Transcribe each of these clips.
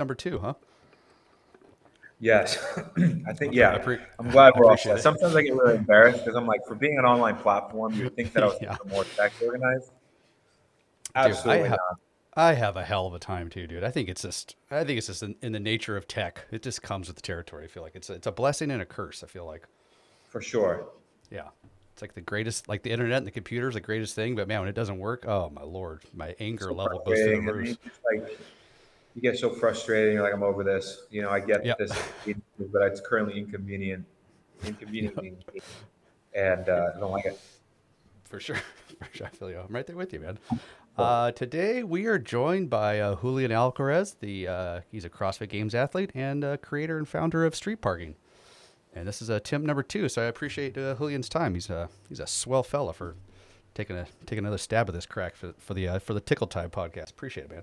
number two, huh? Yes, I think yeah. I pre- I'm glad we're all set. Sometimes I get really embarrassed because I'm like, for being an online platform, you'd think that I was Yeah. more tech organized. Dude, I Absolutely have, not. I have a hell of a time too, dude. I think it's just, I think it's just in, in the nature of tech. It just comes with the territory. I feel like it's a, it's a blessing and a curse. I feel like, For sure. yeah, it's like the greatest, like the internet and the computer is the greatest thing. But man, when it doesn't work, oh my lord, my anger So level goes through the roof. You get so frustrated. You're like, I'm over this. You know, I get Yep. this, but it's currently inconvenient, inconveniencing, me, and uh, I don't like it. For sure. For sure. I feel you. I'm right there with you, man. Uh, today we are joined by uh, Julian Alcaraz. The uh, he's a CrossFit Games athlete and uh, creator and founder of Street Parking. And this is a Tim number two, so I appreciate uh, Julian's time. He's a he's a swell fella for taking a taking another stab at this crack for, for the uh, for the Tickle Time podcast. Appreciate it, man.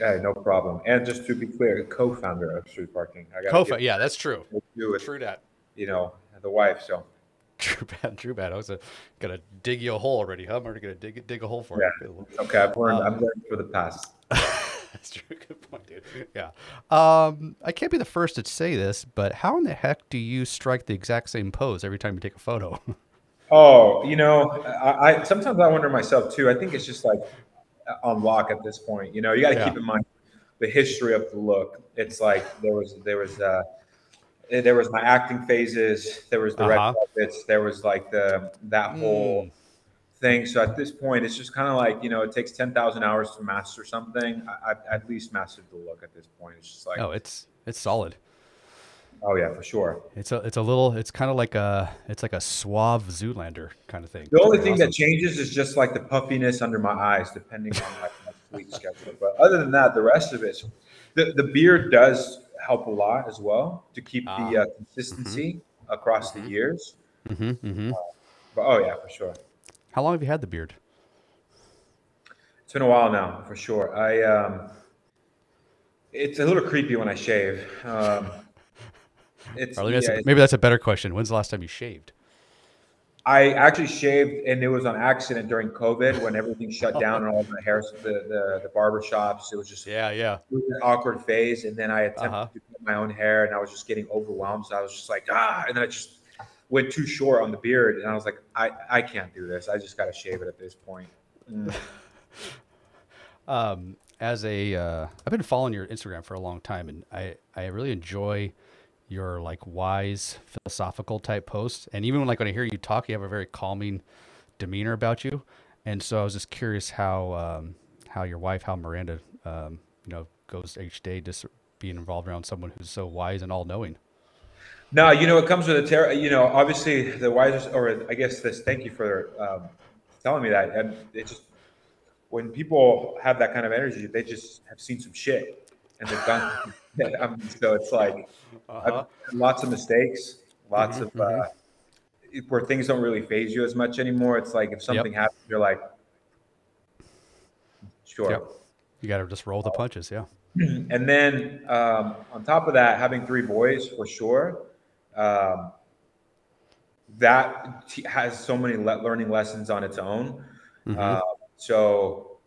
Yeah, no problem. And just to be clear, co-founder of Street Parking. I got Kofa, yeah, that's true. with True that. you know the wife. So True bad, true bad. I was uh, gonna dig you a hole already, huh? I'm already gonna dig dig a hole for Yeah. you. okay, I've learned. Um, I'm learning for the past. That's true. Good point, dude. Yeah. Um, I can't be the first to say this, but how in the heck do you strike the exact same pose every time you take a photo? Oh, you know, I, I sometimes I wonder myself too. I think it's just like on lock at this point. You know, you got to Yeah. keep in mind the history of the look. It's like there was there was uh there was my acting phases, there was the red Uh-huh. carpets, there was like the that whole Mm. thing. So at this point, it's just kind of like you know, it takes ten thousand hours to master something. I, I've at least mastered the look at this point. It's just like, oh, it's it's solid. Oh yeah, for sure. It's a it's a little it's kind of like a it's like a suave Zoolander kind of thing. The only thing that changes is just like the puffiness under my eyes, depending on like my sleep schedule. But other than that, the rest of it, the, the beard does help a lot as well to keep the Ah. uh, consistency across the years. Mhm, mhm. But oh yeah, for sure. How long have you had the beard? It's been a while now, for sure. I um, it's a little creepy when I shave. Um, it's maybe, that's yeah, a, maybe that's a better question. When's the last time you shaved? I actually shaved, and it was on accident during COVID when everything shut down and all the hair, the, the the barber shops. It was just Yeah, yeah. an awkward phase, and then I attempted Uh-huh. to cut my own hair, and I was just getting overwhelmed. So I was just like, ah, and then I just went too short on the beard, and I was like, I I can't do this. I just got to shave it at this point. Mm. um, as a uh, I've been following your Instagram for a long time, and I I really enjoy your like wise philosophical type posts. And even when like when I hear you talk, you have a very calming demeanor about you. And so I was just curious how um, how your wife, how Miranda, um, you know, goes each day just being involved around someone who's so wise and all knowing. No, you know, it comes with a terror. You know, obviously the wisest, or I guess this. Thank you for um, telling me that. And it just when people have that kind of energy, they just have seen some shit, and they've done. um, so it's like Uh-huh. lots of mistakes, lots Mhm, of uh, where things don't really phase you as much anymore. It's like if something happens, you're like, sure. Yep. You got to just roll the punches. Yeah. And then um, on top of that, having three boys for sure, um, that t- has so many le- learning lessons on its own. Mhm. Uh, so,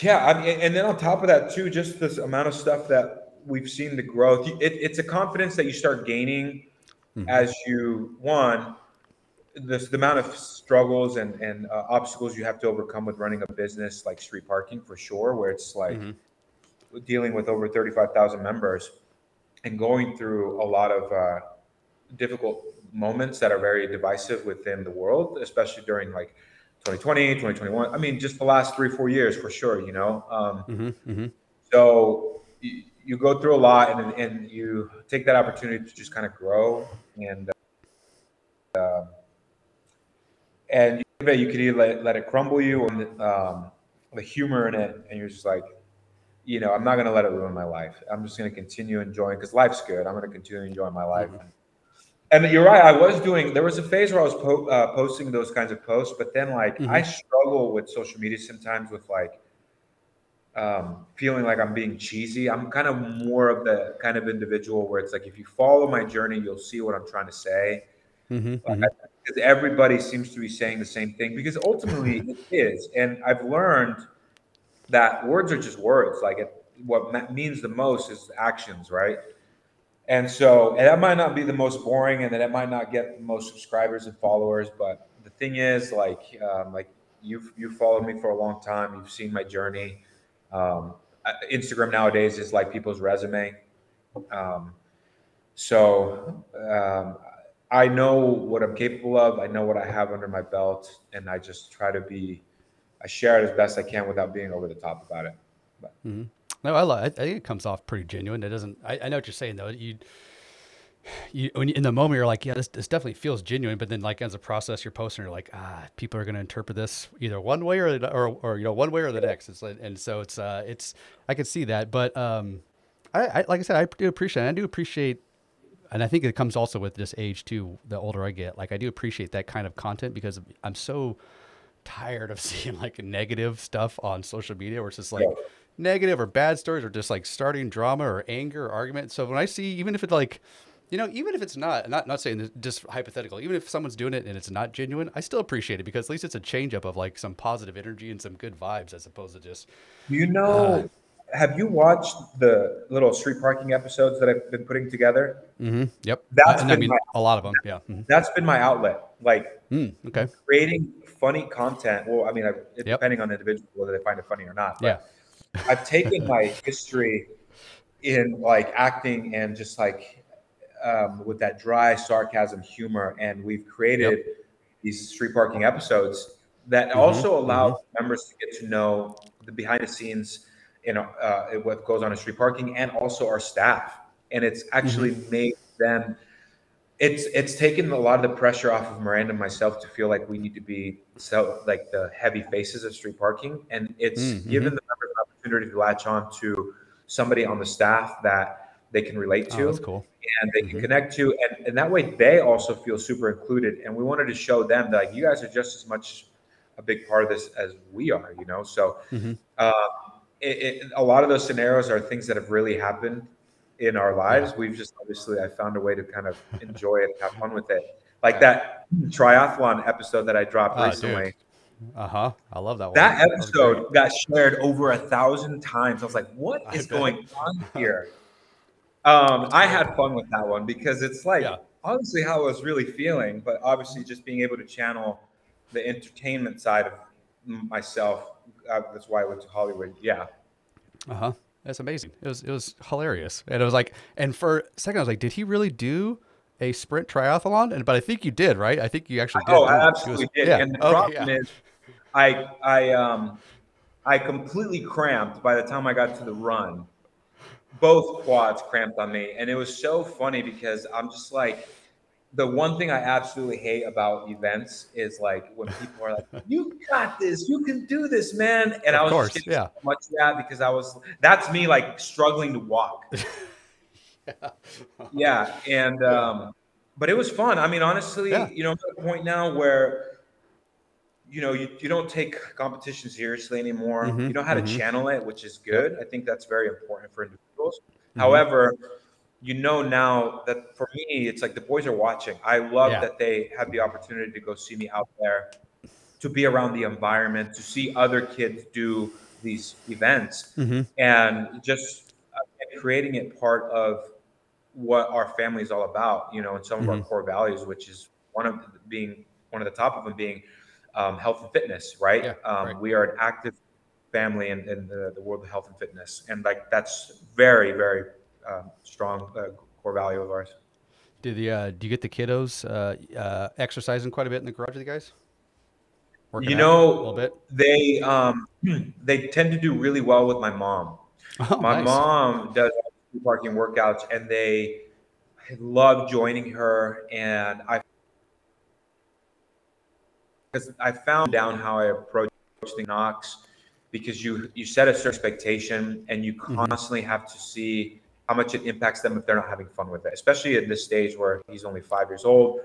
yeah, I mean, and then on top of that too, just this amount of stuff that we've seen the growth. It, it's a confidence that you start gaining Mhm. as you one this the amount of struggles and and uh, obstacles you have to overcome with running a business like street parking for sure where it's like Mhm. dealing with over 35,000 members and going through a lot of uh, difficult moments that are very divisive within the world especially during like 2020 2021 i mean just the last three four years for sure you know um, Mhm, mhm. so you, go through a lot and, and you take that opportunity to just kind of grow and uh, and you, could either let, let it crumble you or um, the humor in it and you're just like you know i'm not going to let it ruin my life. I'm just going to continue enjoying because life's good. I'm going to continue enjoying my life. And you're right i was doing there was a phase where i was po- uh, posting those kinds of posts but then like Mhm. i struggle with social media sometimes with like um, feeling like I'm being cheesy. I'm kind of more of the kind of individual where it's like if you follow my journey, you'll see what I'm trying to say. Mhm, Like, mhm. Because everybody seems to be saying the same thing. Because ultimately it is, and I've learned that words are just words. Like it, what means the most is actions, right? And so, and that might not be the most boring, and that it might not get the most subscribers and followers. But the thing is, like, um, like you've you followed me for a long time. You've seen my journey. Um, Instagram nowadays is like people's resume. Um, so um, I know what I'm capable of. I know what I have under my belt, and I just try to be. I share it as best I can without being over the top about it. But. Mm-hmm. No, I, love, I think it comes off pretty genuine. It doesn't. I, I know what you're saying though. You, you when you, in the moment you're like, yeah, this, this definitely feels genuine. But then like as a process, you're posting, you're like, ah, people are going to interpret this either one way or or, or you know one way or the next. It's like, and so it's uh it's I can see that. But um, I, I like I said, I do appreciate. It. I do appreciate and I think it comes also with this age too. The older I get, like I do appreciate that kind of content because I'm so tired of seeing like negative stuff on social media where it's just like yeah negative or bad stories or just like starting drama or anger or argument. So when I see, even if it's like, you know, even if it's not, not not saying this, just hypothetical, even if someone's doing it and it's not genuine, I still appreciate it because at least it's a change up of like some positive energy and some good vibes as opposed to just. You know, uh, have you watched the little street parking episodes that I've been putting together? Mm-hmm. Yep. That's I, been I mean, my, a lot of them. Yeah. Mm-hmm. That's been my outlet. Like, mm, okay. Creating funny content. Well, I mean, I, yep. depending on the individual whether they find it funny or not. yeah I've taken my history in like acting and just like um, with that dry sarcasm humor, and we've created yep. these street parking episodes that mm-hmm, also allow mm-hmm. members to get to know the behind the scenes in uh, what goes on in street parking, and also our staff. And it's actually mm-hmm. made them it's it's taken a lot of the pressure off of Miranda and myself to feel like we need to be so like the heavy faces of street parking, and it's mm-hmm. given the members an opportunity to latch on to somebody on the staff that they can relate oh, to, oh, cool. and they mm-hmm. can connect to, and, and that way they also feel super included. And we wanted to show them that like you guys are just as much a big part of this as we are, you know. So mm-hmm. uh, it, it, a lot of those scenarios are things that have really happened in our lives. We've just obviously I found a way to kind of enjoy it, have fun with it. Like that triathlon episode that I dropped oh, recently. Uh huh. I love that one. That episode that got shared over a thousand times. I was like, "What is going on here?" Um, I had fun with that one because it's like yeah. honestly how I was really feeling, but obviously just being able to channel the entertainment side of myself. Uh, that's why I went to Hollywood. Yeah. Uh huh. That's amazing. It was it was hilarious, and it was like, and for a second I was like, did he really do a sprint triathlon? And but I think you did, right? I think you actually did. Oh, I absolutely was, did. Yeah. And the okay, problem yeah. is, I I um I completely cramped by the time I got to the run. Both quads cramped on me, and it was so funny because I'm just like the one thing I absolutely hate about events is like when people are like, "You got this, you can do this, man," and of I was course, just yeah. so much that because I was that's me like struggling to walk. yeah. yeah, and um, but it was fun. I mean, honestly, yeah. you know, I'm at a point now where you know you, you don't take competition seriously anymore. Mm-hmm, you know how mm-hmm. to channel it, which is good. I think that's very important for individuals. Mm-hmm. However you know now that for me, it's like the boys are watching. I love yeah. that they have the opportunity to go see me out there, to be around the environment, to see other kids do these events, mm-hmm. and just uh, creating it part of what our family is all about. You know, and some of mm-hmm. our core values, which is one of being one of the top of them being um, health and fitness. Right? Yeah, um, right. We are an active family and, in the, the world of health and fitness, and like that's very, very um, strong uh, core value of ours. Do the uh, do you get the kiddos uh, uh, exercising quite a bit in the garage with you guys? Working you know, a little bit. They um, they tend to do really well with my mom. Oh, my nice. mom does parking workouts, and they love joining her. And I because I found down how I approach the knocks because you you set a certain expectation and you mm-hmm. constantly mm-hmm. have to see how much it impacts them if they're not having fun with it, especially at this stage where he's only five years old.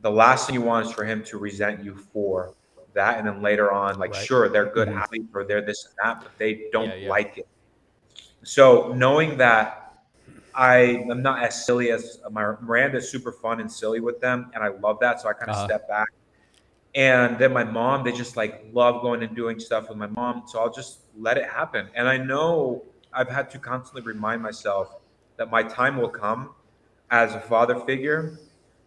The last thing you want is for him to resent you for that. And then later on, like, right. sure, they're good mm-hmm. athletes or they're this and that, but they don't yeah, yeah. like it. So knowing that I am not as silly as my Miranda is super fun and silly with them, and I love that. So I kind of uh-huh. step back. And then my mom, they just like love going and doing stuff with my mom. So I'll just let it happen. And I know I've had to constantly remind myself that my time will come as a father figure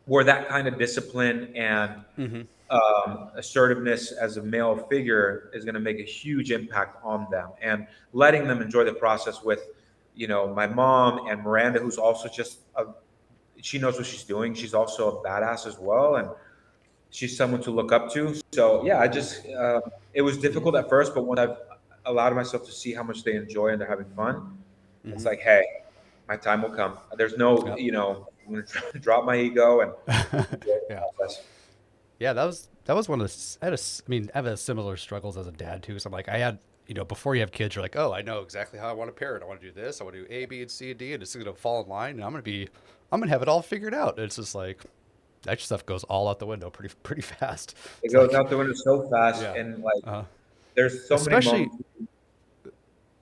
where that kind of discipline and mm-hmm. um, assertiveness as a male figure is going to make a huge impact on them and letting them enjoy the process with you know my mom and miranda who's also just a she knows what she's doing she's also a badass as well and she's someone to look up to so yeah i just uh, it was difficult at first but when i've allowed myself to see how much they enjoy and they're having fun mm-hmm. it's like hey my time will come there's no yep. you know I'm going to drop my ego and yeah. Yeah, that was that was one of the. I had a, I mean, I have a similar struggles as a dad too. So I'm like, I had, you know, before you have kids, you're like, oh, I know exactly how I want to parent. I want to do this. I want to do A, B, and C, and D, and it's going to fall in line, and I'm going to be, I'm going to have it all figured out. It's just like, that stuff goes all out the window pretty pretty fast. It goes like, out the window so fast, yeah. and like, uh, there's so especially, many. Moments.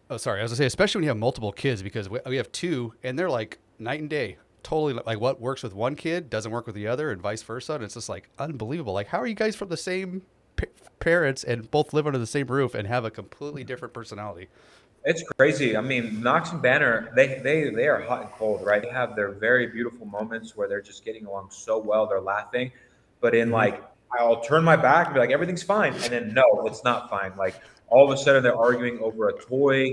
Oh, sorry. I was gonna say, especially when you have multiple kids, because we, we have two, and they're like night and day totally like what works with one kid doesn't work with the other and vice versa and it's just like unbelievable like how are you guys from the same p- parents and both live under the same roof and have a completely different personality it's crazy i mean knox and banner they they they are hot and cold right they have their very beautiful moments where they're just getting along so well they're laughing but in mm-hmm. like i'll turn my back and be like everything's fine and then no it's not fine like all of a sudden they're arguing over a toy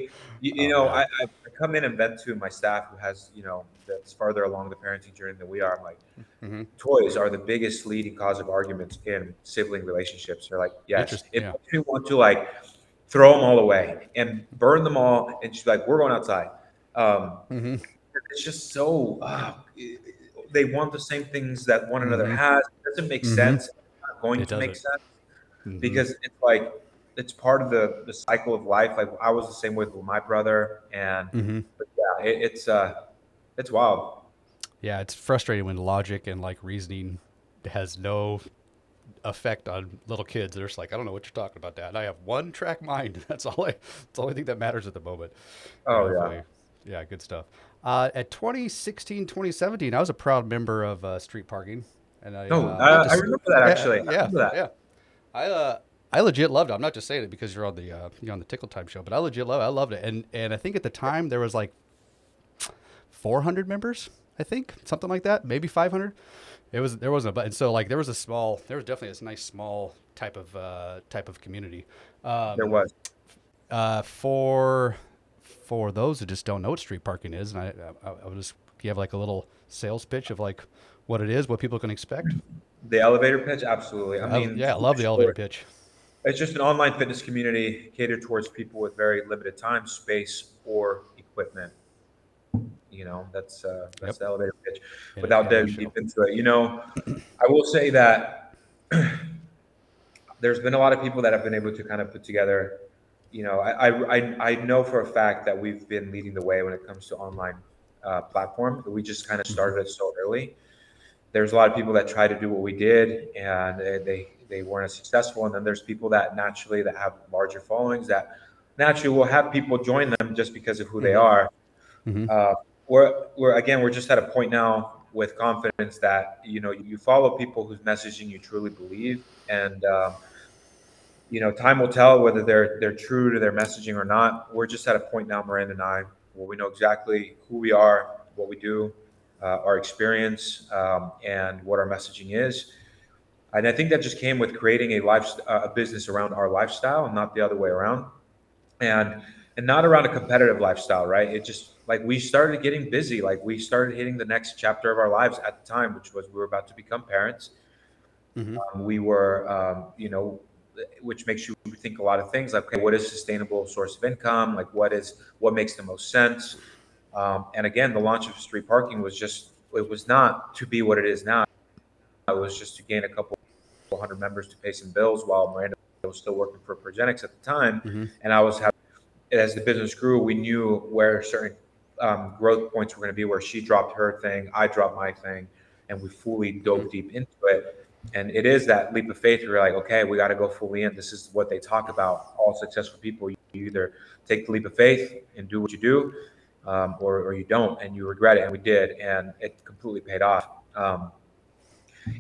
you, you oh, know I, I come in and vent to my staff who has you know that's farther along the parenting journey than we are. I'm like, mm-hmm. toys are the biggest leading cause of arguments in sibling relationships. They're like, yes, if yeah. you want to like throw them all away and burn them all, and she's like, we're going outside. Um, mm-hmm. It's just so uh, they want the same things that one another mm-hmm. has. It doesn't make mm-hmm. sense. It's not going it to doesn't. make sense mm-hmm. because it's like it's part of the the cycle of life. Like I was the same with my brother, and mm-hmm. yeah, it, it's uh, it's wild. Yeah, it's frustrating when logic and like reasoning has no effect on little kids. They're just like, I don't know what you're talking about, Dad. I have one track mind. That's all I. That's the only thing that matters at the moment. Oh yeah, yeah, good stuff. Uh, at 2016, 2017, I was a proud member of uh, Street Parking, and I. Oh, uh, I remember that actually. Yeah, yeah, that. yeah. I uh, I legit loved it. I'm not just saying it because you're on the uh, you're on the Tickle Time show, but I legit love it. I loved it, and and I think at the time there was like 400 members, I think, something like that, maybe 500. It was there wasn't a but, and so like there was a small, there was definitely a nice small type of uh, type of community. Um, there was. Uh, for for those who just don't know what street parking is, and I, I, I would just you have like a little sales pitch of like what it is, what people can expect. The elevator pitch, absolutely. I mean, yeah, I love the elevator pitch. It's just an online fitness community catered towards people with very limited time, space, or equipment. You know, that's uh, that's yep. the elevator pitch. Yeah, Without diving deep into it, you know, I will say that there's been a lot of people that have been able to kind of put together. You know, I I, I know for a fact that we've been leading the way when it comes to online uh, platform. We just kind of mm-hmm. started it so early. There's a lot of people that try to do what we did, and they they weren't as successful. And then there's people that naturally that have larger followings that naturally will have people join them just because of who mm-hmm. they are. Mm-hmm. Uh, we're, we're again, we're just at a point now with confidence that you know you follow people whose messaging you truly believe, and um, you know time will tell whether they're they're true to their messaging or not. We're just at a point now, Miranda and I, where we know exactly who we are, what we do, uh, our experience, um, and what our messaging is and I think that just came with creating a life, a business around our lifestyle, and not the other way around, and and not around a competitive lifestyle, right? It just like we started getting busy, like we started hitting the next chapter of our lives at the time, which was we were about to become parents. Mm-hmm. Um, we were, um, you know, which makes you think a lot of things like, okay, what is sustainable source of income? Like, what is what makes the most sense? Um, and again, the launch of street parking was just it was not to be what it is now. It was just to gain a couple hundred members to pay some bills while Miranda was still working for Progenex at the time. Mm-hmm. And I was having, as the business grew, we knew where certain um, growth points were going to be, where she dropped her thing, I dropped my thing, and we fully dove mm-hmm. deep into it. And it is that leap of faith. Where you're like, okay, we got to go fully in. This is what they talk about. All successful people, you either take the leap of faith and do what you do, um, or, or you don't, and you regret it. And we did, and it completely paid off. Um,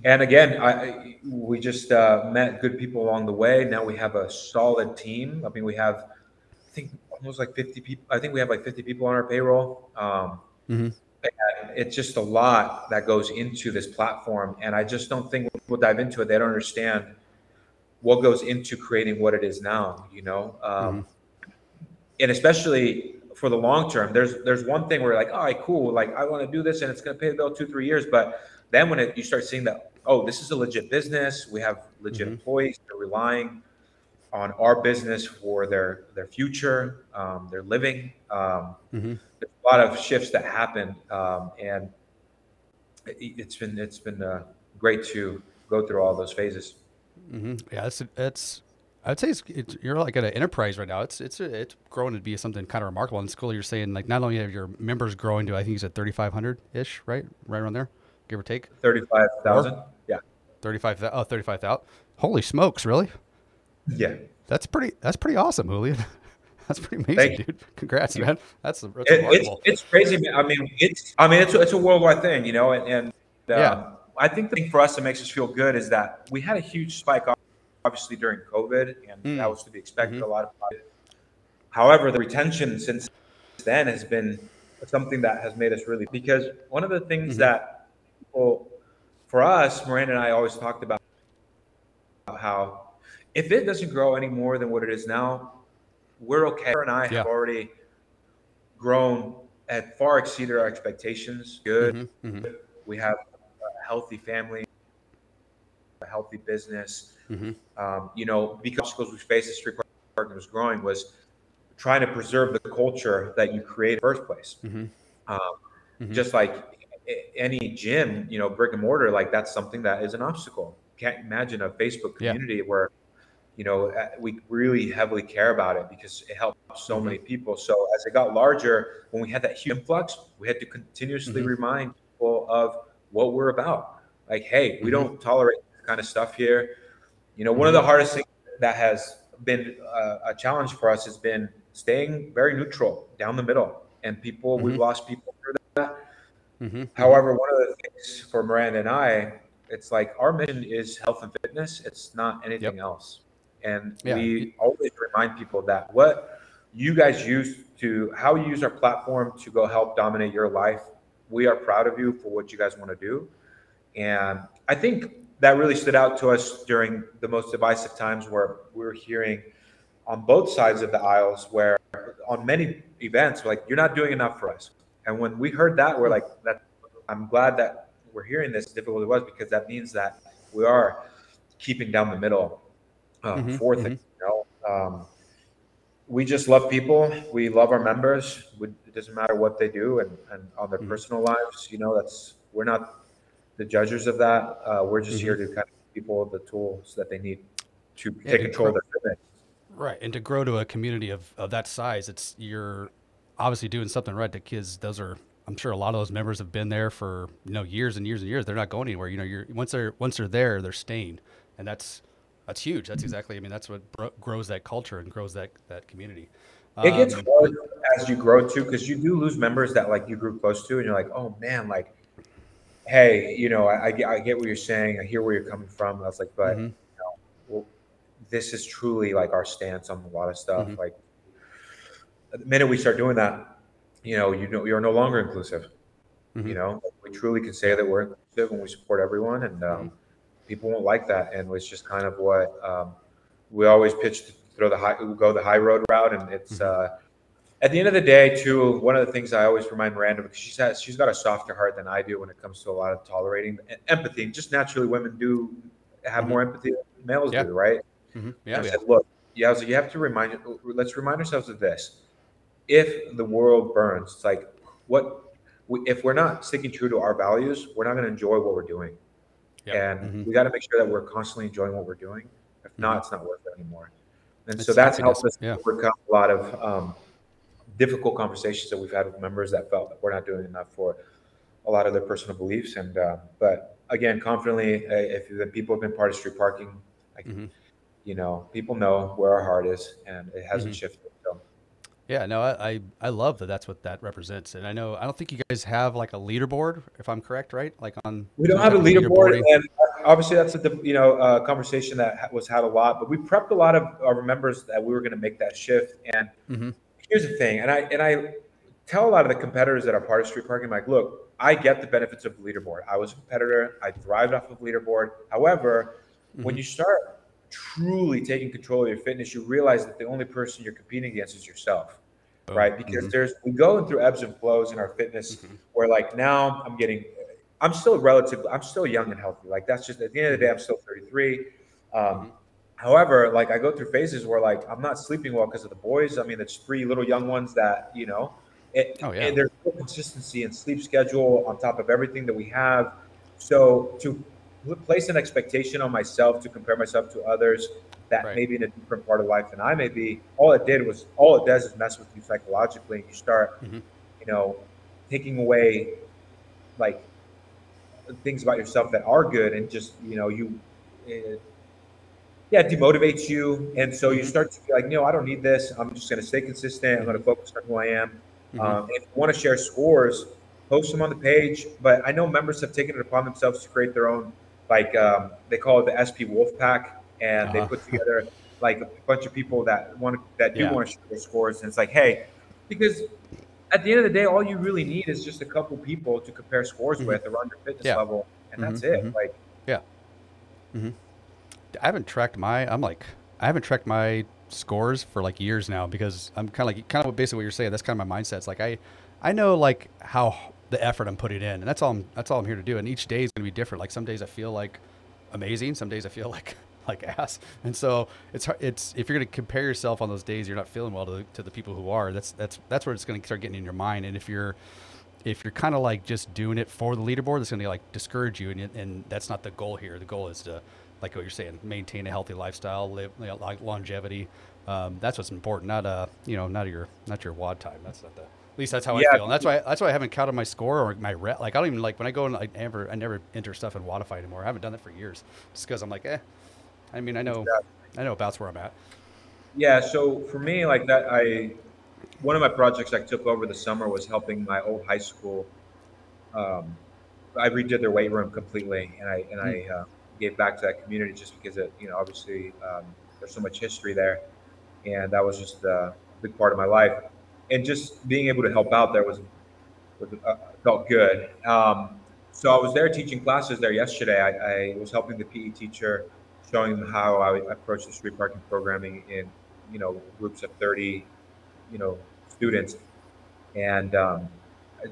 and again, I, we just uh, met good people along the way. Now we have a solid team. I mean, we have, I think almost like 50 people. I think we have like 50 people on our payroll. Um, Mm-hmm. it's just a lot that goes into this platform, and I just don't think when people dive into it, they don't understand what goes into creating what it is now. You know, um, and especially for the long term, there's there's one thing where like, all right, cool, like I want to do this, and it's going to pay the bill two three years, but then when it, you start seeing that, oh, this is a legit business, we have legit Mhm. employees, they're relying on our business for their their future, um, their living. Um, Mm-hmm. there's a lot of shifts that happen, um, and it, it's been it's been uh, great to go through all those phases. Mm-hmm. Yeah, it's it's. I'd say it's, it's you're like at an enterprise right now. It's it's it's growing to be something kind of remarkable. In school, you're saying like not only have your members growing to I think you said 3,500 ish, right, right around there, give or take Thirty-five thousand, yeah, 35. Oh, 35,000. Holy smokes, really? Yeah. That's pretty. That's pretty awesome, Julian. That's pretty amazing, dude. Congrats, man. That's, that's It, it's it's crazy. man. I mean, it's I mean it's it's a worldwide thing, you know, and, and um, Yeah. I think the thing for us that makes us feel good is that we had a huge spike, obviously during COVID, and Mm. that was to be expected. Mhm. A lot of, however, the retention since then has been something that has made us really because one of the things Mhm. that people, for us, Miranda and I always talked about how if it doesn't grow any more than what it is now, we're okay. Her and I Yeah. have already grown and far exceeded our expectations. Good. Mhm, mhm, We have a healthy family, a healthy business. mhm. Um, you know, because we faced as Street Parking was growing was trying to preserve the culture that you created in the first place. Mhm. Um, Mhm. Just like any gym, you know, brick and mortar, like that's something that is an obstacle. Can't imagine a Facebook Yeah. community where, you know, uh, we really heavily care about it because it helps so Mhm. many people. So as it got larger, when we had that huge influx, we had to continuously Mhm. remind people of what we're about. Like, hey, we Mhm. don't tolerate this kind of stuff here. You know, one of the hardest things that has been uh, a challenge for us has been staying very neutral down the middle. And people, we've Mhm. lost people through that. Mhm. However, one of the things for Miranda and I, it's like our mission is health and fitness. It's not anything else. And Yeah. we always remind people that what you guys use to, how you use our platform to go help dominate your life, we are proud of you for what you guys want to do. And I think that really stood out to us during the most divisive times where we were hearing on both sides of the aisles where on many events, like, you're not doing enough for us. And when we heard that, we're like, that I'm glad that we're hearing this difficult it was because that means that we are keeping down the middle uh, Mhm, for things. You know, um, we just love people. We love our members. We, it doesn't matter what they do and, and on their Mhm. personal lives. You know, that's we're not the judges of that. Uh, we're just here to kind of give people the tools that they need to Mm-hmm. Yeah, take control of their fitness. Right, and to grow to a community of, of that size, it's you're obviously doing something right. The kids, those are, I'm sure a lot of those members have been there for you know years and years and years. They're not going anywhere. You know, you're once they're once they're there, they're staying, and that's that's huge. That's exactly. I mean, that's what bro- grows that culture and grows that that community. It gets Um, hard as you grow too, because you do lose members that like you grew close to, and you're like, oh man, like, hey, you know, I, I get, I get what you're saying, I hear where you're coming from. And I was like, but Mhm. you know, well, this is truly like our stance on a lot of stuff. Mhm. Like, the minute we start doing that, you know, you know, you're no longer inclusive. Mhm. You know, we truly can say that we're inclusive and we support everyone, and um, Mm-hmm. People won't like that. And it's just kind of what um, we always pitch to throw the high, go the high road route, and it's. Mhm. Uh, at the end of the day, too, one of the things I always remind Miranda because she's has, she's got a softer heart than I do when it comes to a lot of tolerating empathy. and. Just naturally, women do have Mhm. more empathy than males Yeah. do, right? mhm, Yeah, Yeah, I yeah. said, look, yeah, I was like, you have to remind. Let's remind ourselves of this: if the world burns, it's like what if we're not sticking true to our values, we're not going to enjoy what we're doing, Yeah. and Mhm. we got to make sure that we're constantly enjoying what we're doing. If not, Mhm. it's not worth it anymore. And It's so that's helped us yeah. overcome a lot of um, difficult conversations that we've had with members that felt that we're not doing enough for a lot of their personal beliefs. And uh, but again, confidently, uh, if the people have been part of street parking, like Mhm. you know, people know where our heart is, and it hasn't Mhm. shifted. Yeah, no, I, I I love that. That's what that represents, and I know I don't think you guys have like a leaderboard, if I'm correct, right? Like on we don't have a leaderboard, and obviously that's a you know uh, conversation that was had a lot. But we prepped a lot of our members that we were going to make that shift, and Mhm. here's the thing, and I and I tell a lot of the competitors that are part of street parking, like, look, I get the benefits of the leaderboard. I was a competitor. I thrived off of leaderboard. However, mm-hmm. when you start truly taking control of your fitness, you realize that the only person you're competing against is yourself. Oh, right. Because mm-hmm. there's we go through ebbs and flows in our fitness mm-hmm. where like now I'm getting I'm still relatively I'm still young and healthy. Like that's just at the end of the day, I'm still 33. Um, mm-hmm. However, like I go through phases where like I'm not sleeping well because of the boys. I mean, it's three little young ones that you know. It, oh, yeah. And there's no consistency in sleep schedule on top of everything that we have. So to place an expectation on myself to compare myself to others that right. may be in a different part of life than I may be, all it did was all it does is mess with you psychologically. And you start, mm-hmm. you know, taking away like things about yourself that are good and just you know you it, yeah it demotivates you and so you mm-hmm. start to be like no i don't need this i'm just going to stay consistent i'm going to focus on who i am mm-hmm. um, if you want to share scores post them on the page but i know members have taken it upon themselves to create their own like um, they call it the sp wolf pack and uh-huh. they put together like a bunch of people that want that do yeah. want to share their scores and it's like hey because at the end of the day, all you really need is just a couple people to compare scores mm-hmm. with around your fitness yeah. level, and mm-hmm. that's it. Mm-hmm. Like, yeah. Mm-hmm. I haven't tracked my. I'm like, I haven't tracked my scores for like years now because I'm kind of like kind of basically what you're saying. That's kind of my mindset. It's like I, I know like how the effort I'm putting in, and that's all. I'm, that's all I'm here to do. And each day is going to be different. Like some days I feel like amazing. Some days I feel like like ass. And so it's it's if you're going to compare yourself on those days you're not feeling well to the, to the people who are. That's that's that's where it's going to start getting in your mind. And if you're if you're kind of like just doing it for the leaderboard, it's going to like discourage you. And and that's not the goal here. The goal is to like what you're saying, maintain a healthy lifestyle, live you know, longevity. Um, that's what's important. Not uh you know not your not your WOD time. That's not the at least that's how yeah. I feel, and that's why that's why I haven't counted my score or my rep. Like I don't even like when I go and I never I never enter stuff in Wodify anymore. I haven't done that for years, just because I'm like, eh, I mean, I know, I know about where I'm at. Yeah. So for me, like that, I one of my projects I took over the summer was helping my old high school. Um, I redid their weight room completely, and I and mm. I hmm. uh, gave back to that community just because it, you know, obviously um, there's so much history there, and that was just a big part of my life. And just being able to help out there was, was uh, felt good. Um, so I was there teaching classes there yesterday. I, I was helping the PE teacher showing them how I approach the street parking programming in, you know, groups of 30, you know, students. And um,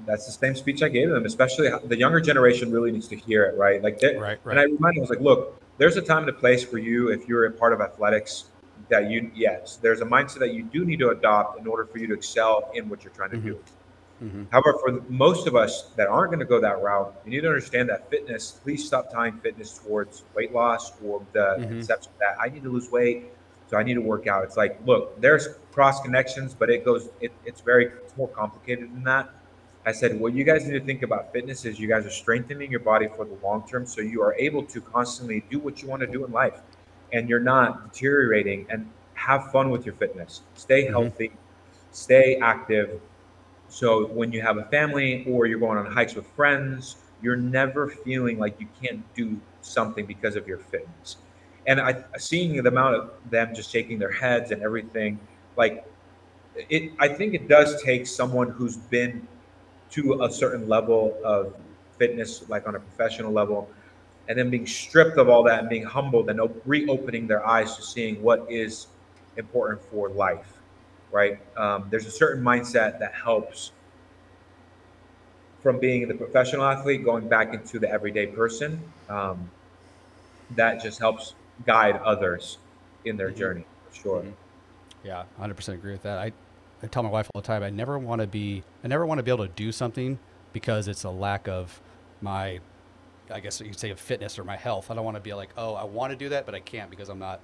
that's the same speech I gave them, especially the younger generation really needs to hear it, right? Like, right, right. and I reminded them, I was like, look, there's a time and a place for you if you're a part of athletics that you, yes, there's a mindset that you do need to adopt in order for you to excel in what you're trying to mm-hmm. do. Mm-hmm. However, for most of us that aren't going to go that route, you need to understand that fitness, please stop tying fitness towards weight loss or the mm-hmm. conception that I need to lose weight, so I need to work out. It's like, look, there's cross connections, but it goes, it, it's very, it's more complicated than that. I said, what you guys need to think about fitness is you guys are strengthening your body for the long term, so you are able to constantly do what you want to do in life, and you're not deteriorating. And have fun with your fitness. Stay mm-hmm. healthy, stay active so when you have a family or you're going on hikes with friends, you're never feeling like you can't do something because of your fitness. And I seeing the amount of them just shaking their heads and everything, like it, I think it does take someone who's been to a certain level of fitness, like on a professional level, and then being stripped of all that and being humbled and reopening their eyes to seeing what is important for life right? Um, there's a certain mindset that helps from being the professional athlete going back into the everyday person. Um, that just helps guide others in their mm-hmm. journey for sure. Mm-hmm. Yeah, 100% agree with that. I, I tell my wife all the time, I never want to be, I never want to be able to do something because it's a lack of my, I guess you could say of fitness or my health. I don't want to be like, oh, I want to do that, but I can't because I'm not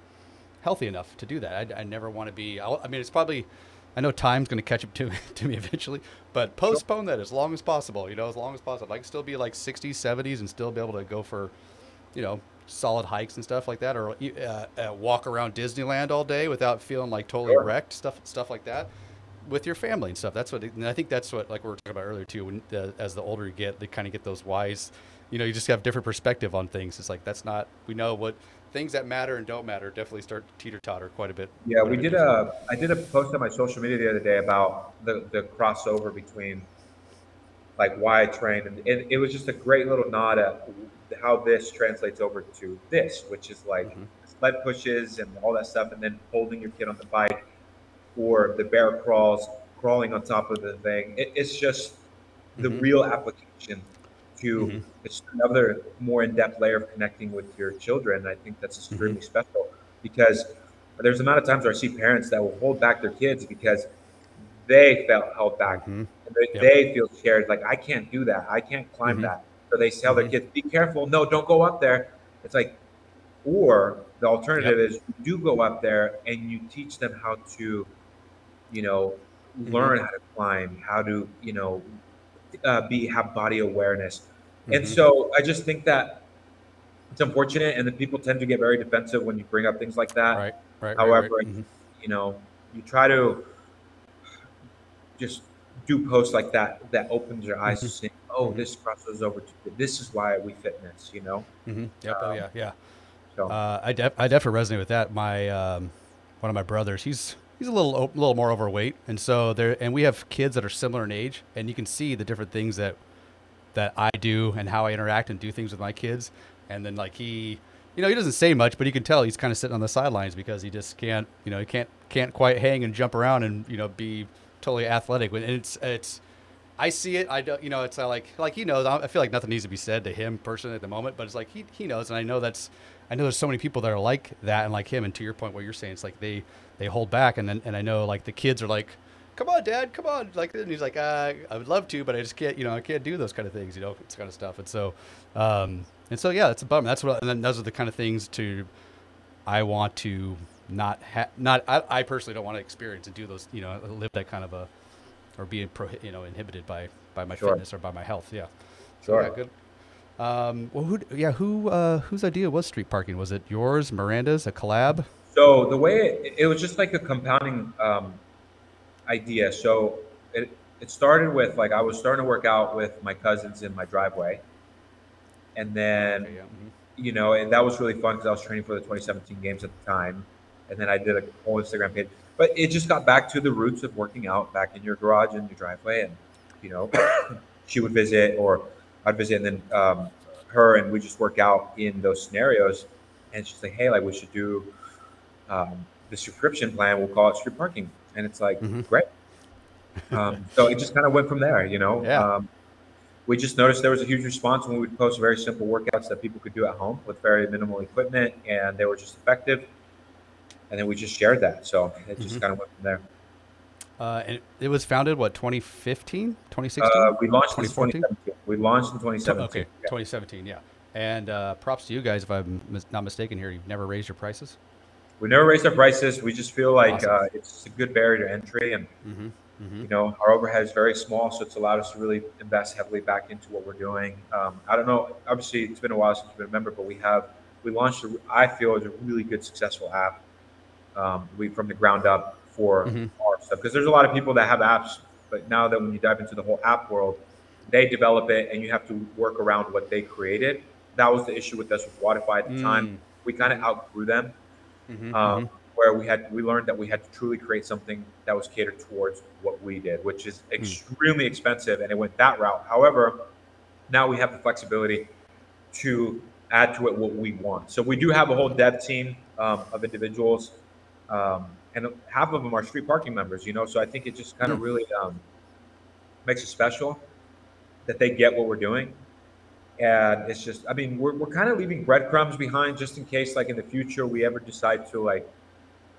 healthy enough to do that. I, I never want to be. I'll, i mean, it's probably. I know time's going to catch up to to me eventually, but postpone that as long as possible. You know, as long as possible. I can still be like 60s, 70s, and still be able to go for, you know, solid hikes and stuff like that, or uh, uh, walk around Disneyland all day without feeling like totally sure. wrecked. Stuff stuff like that with your family and stuff. That's what, and I think that's what, like we were talking about earlier too. When uh, as the older you get, they kind of get those wise. You know, you just have different perspective on things. It's like that's not. We know what things that matter and don't matter definitely start teeter totter quite a bit. Yeah, we did different. a. I did a post on my social media the other day about the the crossover between like why I train, and it, it was just a great little nod at how this translates over to this, which is like Mhm. sled pushes and all that stuff, and then holding your kid on the bike, or the bear crawls, crawling on top of the thing. It, it's just the Mhm. real application to Mhm. it's another more in-depth layer of connecting with your children. I think that's Mm-hmm. extremely special because there's a amount of times where I see parents that will hold back their kids because they felt held back. Mhm. And they, Yep. they feel scared, like I can't do that, I can't climb Mhm. that. So they tell their Mhm. kids, "Be careful! No, don't go up there." It's like, or the alternative is you do go up there and you teach them how to, you know, Mm-hmm. learn how to climb, how to, you know, uh, be have body awareness. And Mhm. so I just think that it's unfortunate, and then people tend to get very defensive when you bring up things like that. right, right. However, right, right. Mhm. You know, you try to just do posts like that that opens your eyes to see, oh, this crosses over to this is why we fitness. You know, Mhm. Yep. oh Um, yeah. Yeah. so Uh, I def- I definitely resonate with that. My um, one of my brothers, he's he's a little o- little more overweight, and so there, and we have kids that are similar in age, and you can see the different things that that I do and how I interact and do things with my kids, and then like he, you know, he doesn't say much, but you can tell he's kind of sitting on the sidelines because he just can't, you know, he can't can't quite hang and jump around and you know be totally athletic. And it's it's. I see it. I don't, you know, it's like, like he knows. I feel like nothing needs to be said to him personally at the moment, but it's like he, he knows, and I know that's, I know there's so many people that are like that and like him. And to your point, what you're saying, it's like they, they hold back, and then, and I know like the kids are like, come on, dad, come on, like, and he's like, uh, I would love to, but I just can't, you know, I can't do those kind of things, you know, it's kind of stuff. And so, um, and so yeah, that's a bummer. That's what, and then those are the kind of things to, I want to not have, not, I, I personally don't want to experience and do those, you know, live that kind of a, or being prohi- you know inhibited by by my Sure. fitness or by my health. Yeah. So, Sure. Yeah, good. Um, well, who? Yeah, who? Uh, whose idea was street parking? Was it yours, Miranda's, a collab? So the way it, it was just like a compounding um, idea. So it it started with like I was starting to work out with my cousins in my driveway, and then Okay, yeah. mhm. you know, and that was really fun because I was training for the 2017 games at the time, and then I did a whole Instagram page. But it just got back to the roots of working out back in your garage and your driveway, and you know, she would visit or I'd visit, and then um, her and we just work out in those scenarios. And she's like, "Hey, like we should do um, the subscription plan. We'll call it street parking." And it's like, Mhm. great. Um, so it just kind of went from there, you know. Yeah. Um, we just noticed there was a huge response when we would post very simple workouts that people could do at home with very minimal equipment, and they were just effective. And then we just shared that, so it just Mhm. kind of went from there. Uh, and it was founded what 2015, 2016? Uh, we launched in 2014? We launched in 2017. okay, Yeah. 2017. Yeah. And uh, props to you guys if I'm mis- not mistaken here. You've never raised your prices. We never raised our prices. We just feel like Awesome. uh, it's a good barrier to entry, and Mm-hmm. Mm-hmm. you know our overhead is very small, so it's allowed us to really invest heavily back into what we're doing. Um, I don't know. Obviously, it's been a while since you've been a member, but we have we launched. A, I feel is a really good, successful app. Um, we from the ground up for Mhm. our stuff because there's a lot of people that have apps, but now that when you dive into the whole app world, they develop it and you have to work around what they created. That was the issue with us with Spotify at the time. We kind of outgrew them Mm-hmm. um, where we had we learned that we had to truly create something that was catered towards what we did, which is extremely expensive, and it went that route. However, now we have the flexibility to add to it what we want. So we do have a whole dev team um, of individuals, um, and half of them are street parking members. You know, so I think it just kind of Hmm. really um, makes it special that they get what we're doing. And it's just, I mean, we're, we're kind of leaving breadcrumbs behind just in case, like in the future, we ever decide to like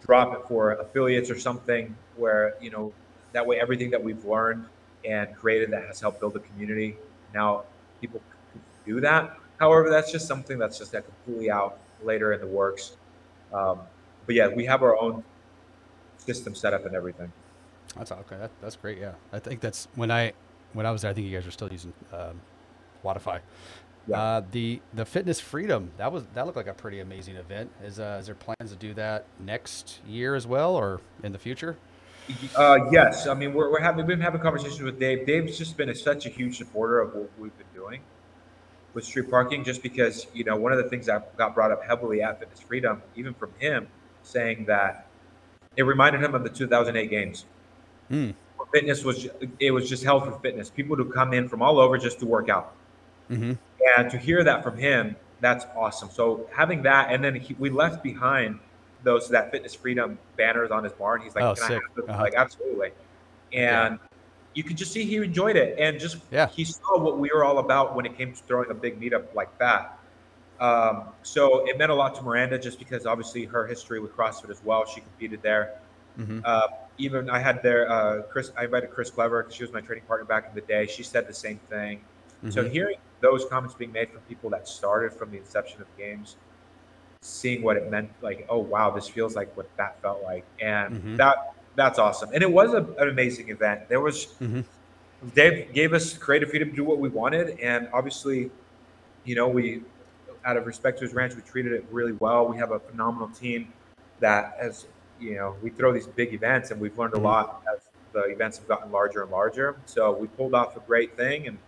drop it for affiliates or something where, you know, that way everything that we've learned and created that has helped build a community, now people do that. However, that's just something that's just that completely out later in the works. Um, but yeah, we have our own system set up and everything. That's okay. That, that's great. Yeah, I think that's when I when I was there. I think you guys were still using um, Spotify. Yeah. Uh, the the fitness freedom that was that looked like a pretty amazing event. Is uh, is there plans to do that next year as well, or in the future? Uh, yes, I mean we're, we're having we've been having conversations with Dave. Dave's just been a, such a huge supporter of what we've been doing, with street parking, just because you know one of the things that got brought up heavily at Fitness Freedom, even from him, saying that it reminded him of the 2008 games. Mm. Fitness was it was just held for fitness. People would come in from all over just to work out, mm-hmm. and to hear that from him, that's awesome. So having that, and then he, we left behind those that fitness freedom banners on his barn. He's like, oh, "Can sick. I have? Uh-huh. Like, absolutely. And yeah. you could just see he enjoyed it, and just yeah. he saw what we were all about when it came to throwing a big meetup like that. Um, so it meant a lot to Miranda, just because obviously her history with CrossFit as well. She competed there. Mm-hmm. Uh, even I had there, uh, Chris. I invited Chris Clever because she was my training partner back in the day. She said the same thing. Mm-hmm. So hearing those comments being made from people that started from the inception of games, seeing what it meant, like, oh wow, this feels like what that felt like, and Mhm. that that's awesome. And it was a, an amazing event. There was Mhm. Dave gave us creative freedom to do what we wanted, and obviously, you know, we out of respect to his ranch, we treated it really well. We have a phenomenal team that has, you know, we throw these big events, and we've learned a lot as the events have gotten larger and larger. So we pulled off a great thing, and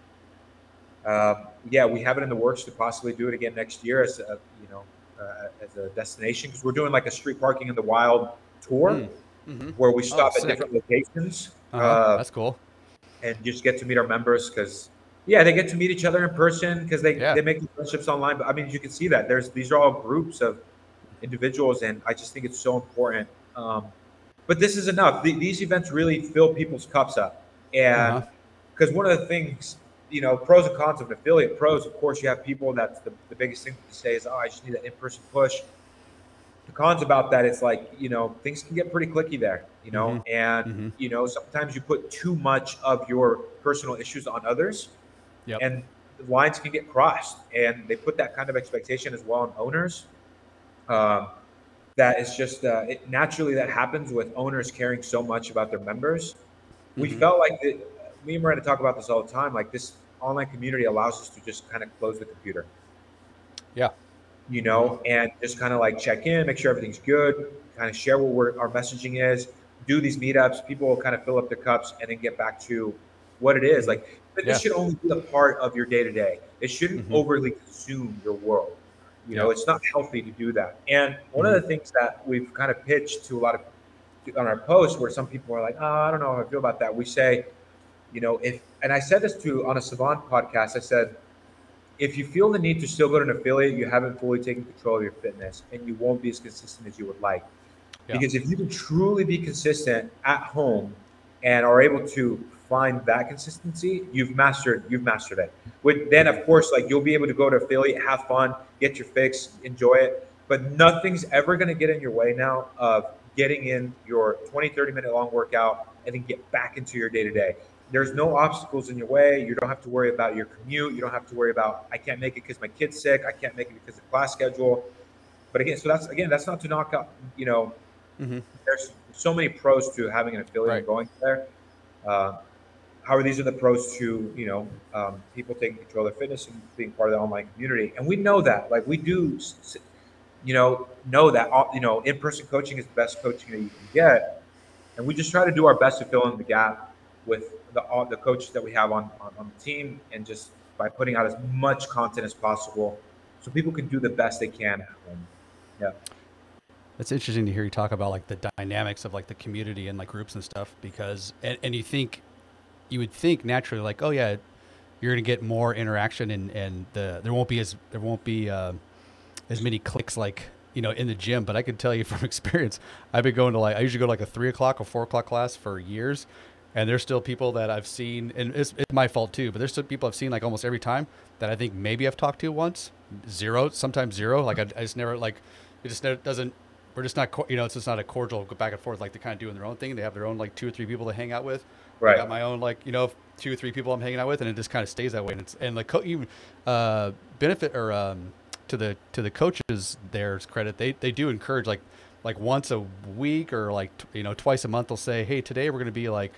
um, yeah, we have it in the works to possibly do it again next year as a, you know, uh, as a destination because we're doing like a street parking in the wild tour Mm. Mhm. where we stop at sick. different locations Uh-huh. uh, That's cool. and just get to meet our members because yeah, they get to meet each other in person because they Yeah. they make friendships online. But I mean, you can see that there's these are all groups of individuals, and I just think it's so important. Um, but this is enough. The, these events really fill people's cups up, and Uh-huh. because one of the things, you know, pros and cons of an affiliate. Pros, of course, you have people. That's the, the biggest thing to say is, oh, I just need that in person push. The cons about that, it's like you know, things can get pretty clicky there. You know, Mhm. and Mhm. you know, sometimes you put too much of your personal issues on others, Yep. and the lines can get crossed. And they put that kind of expectation as well on owners. Um, that is just uh, it, naturally that happens with owners caring so much about their members. We Mhm. felt like that. Me and Miranda talk about this all the time. Like this online community allows us to just kind of close the computer Yeah. you know, and just kind of like check in, make sure everything's good, kind of share what we're, our messaging is, do these meetups. People will kind of fill up their cups and then get back to what it is. Like fitness Yeah. should only be a part of your day to day. It shouldn't Mhm. overly consume your world. You know, it's not healthy to do that. And one of the things that we've kind of pitched to a lot of on our posts where some people are like, oh, I don't know how I feel about that. We say, you know, if and I said this to on a Savant podcast, I said, if you feel the need to still go to an affiliate, you haven't fully taken control of your fitness and you won't be as consistent as you would like. Yeah. Because if you can truly be consistent at home and are able to find that consistency, you've mastered you've mastered it. With then of course like you'll be able to go to affiliate, have fun, get your fix, enjoy it. But nothing's ever going to get in your way now of getting in your 20 30 minute long workout and then get back into your day to day there's no obstacles in your way. You don't have to worry about your commute. You don't have to worry about I can't make it because my kid's sick. I can't make it because of class schedule. But again, so that's again that's not to knock out. You know, Mhm. there's so many pros to having an affiliate Right. going there. Uh, however, these are the pros to you know um, people taking control of their fitness and being part of the online community. And we know that, like we do, you know, know that uh, you know in-person coaching is the best coaching that you can get, and we just try to do our best to fill in the gap with the all the coaches that we have on, on on the team, and just by putting out as much content as possible, so people can do the best they can at home. Yeah. It's interesting to hear you talk about like the dynamics of like the community and like groups and stuff because and, and you think you would think naturally like oh yeah you're gonna get more interaction and and the there won't be as there won't be uh, as many clicks like you know in the gym but I can tell you from experience I've been going to like I usually go to like a three o'clock or four o'clock class for years and there's still people that I've seen and it's, it's my fault too but there's still people I've seen like almost every time that I think maybe I've talked to once zero sometimes zero like I, I just never like it just never, doesn't we're just not you know it's just not a cordial go back and forth like they're kind of doing their own thing they have their own like two or three people to hang out with Right. I got my own like you know two or three people I'm hanging out with and it just kind of stays that way and it's and like even uh benefit or um to the to the coaches there's credit they they do encourage like like once a week or like t- you know twice a month they'll say hey today we're going to be like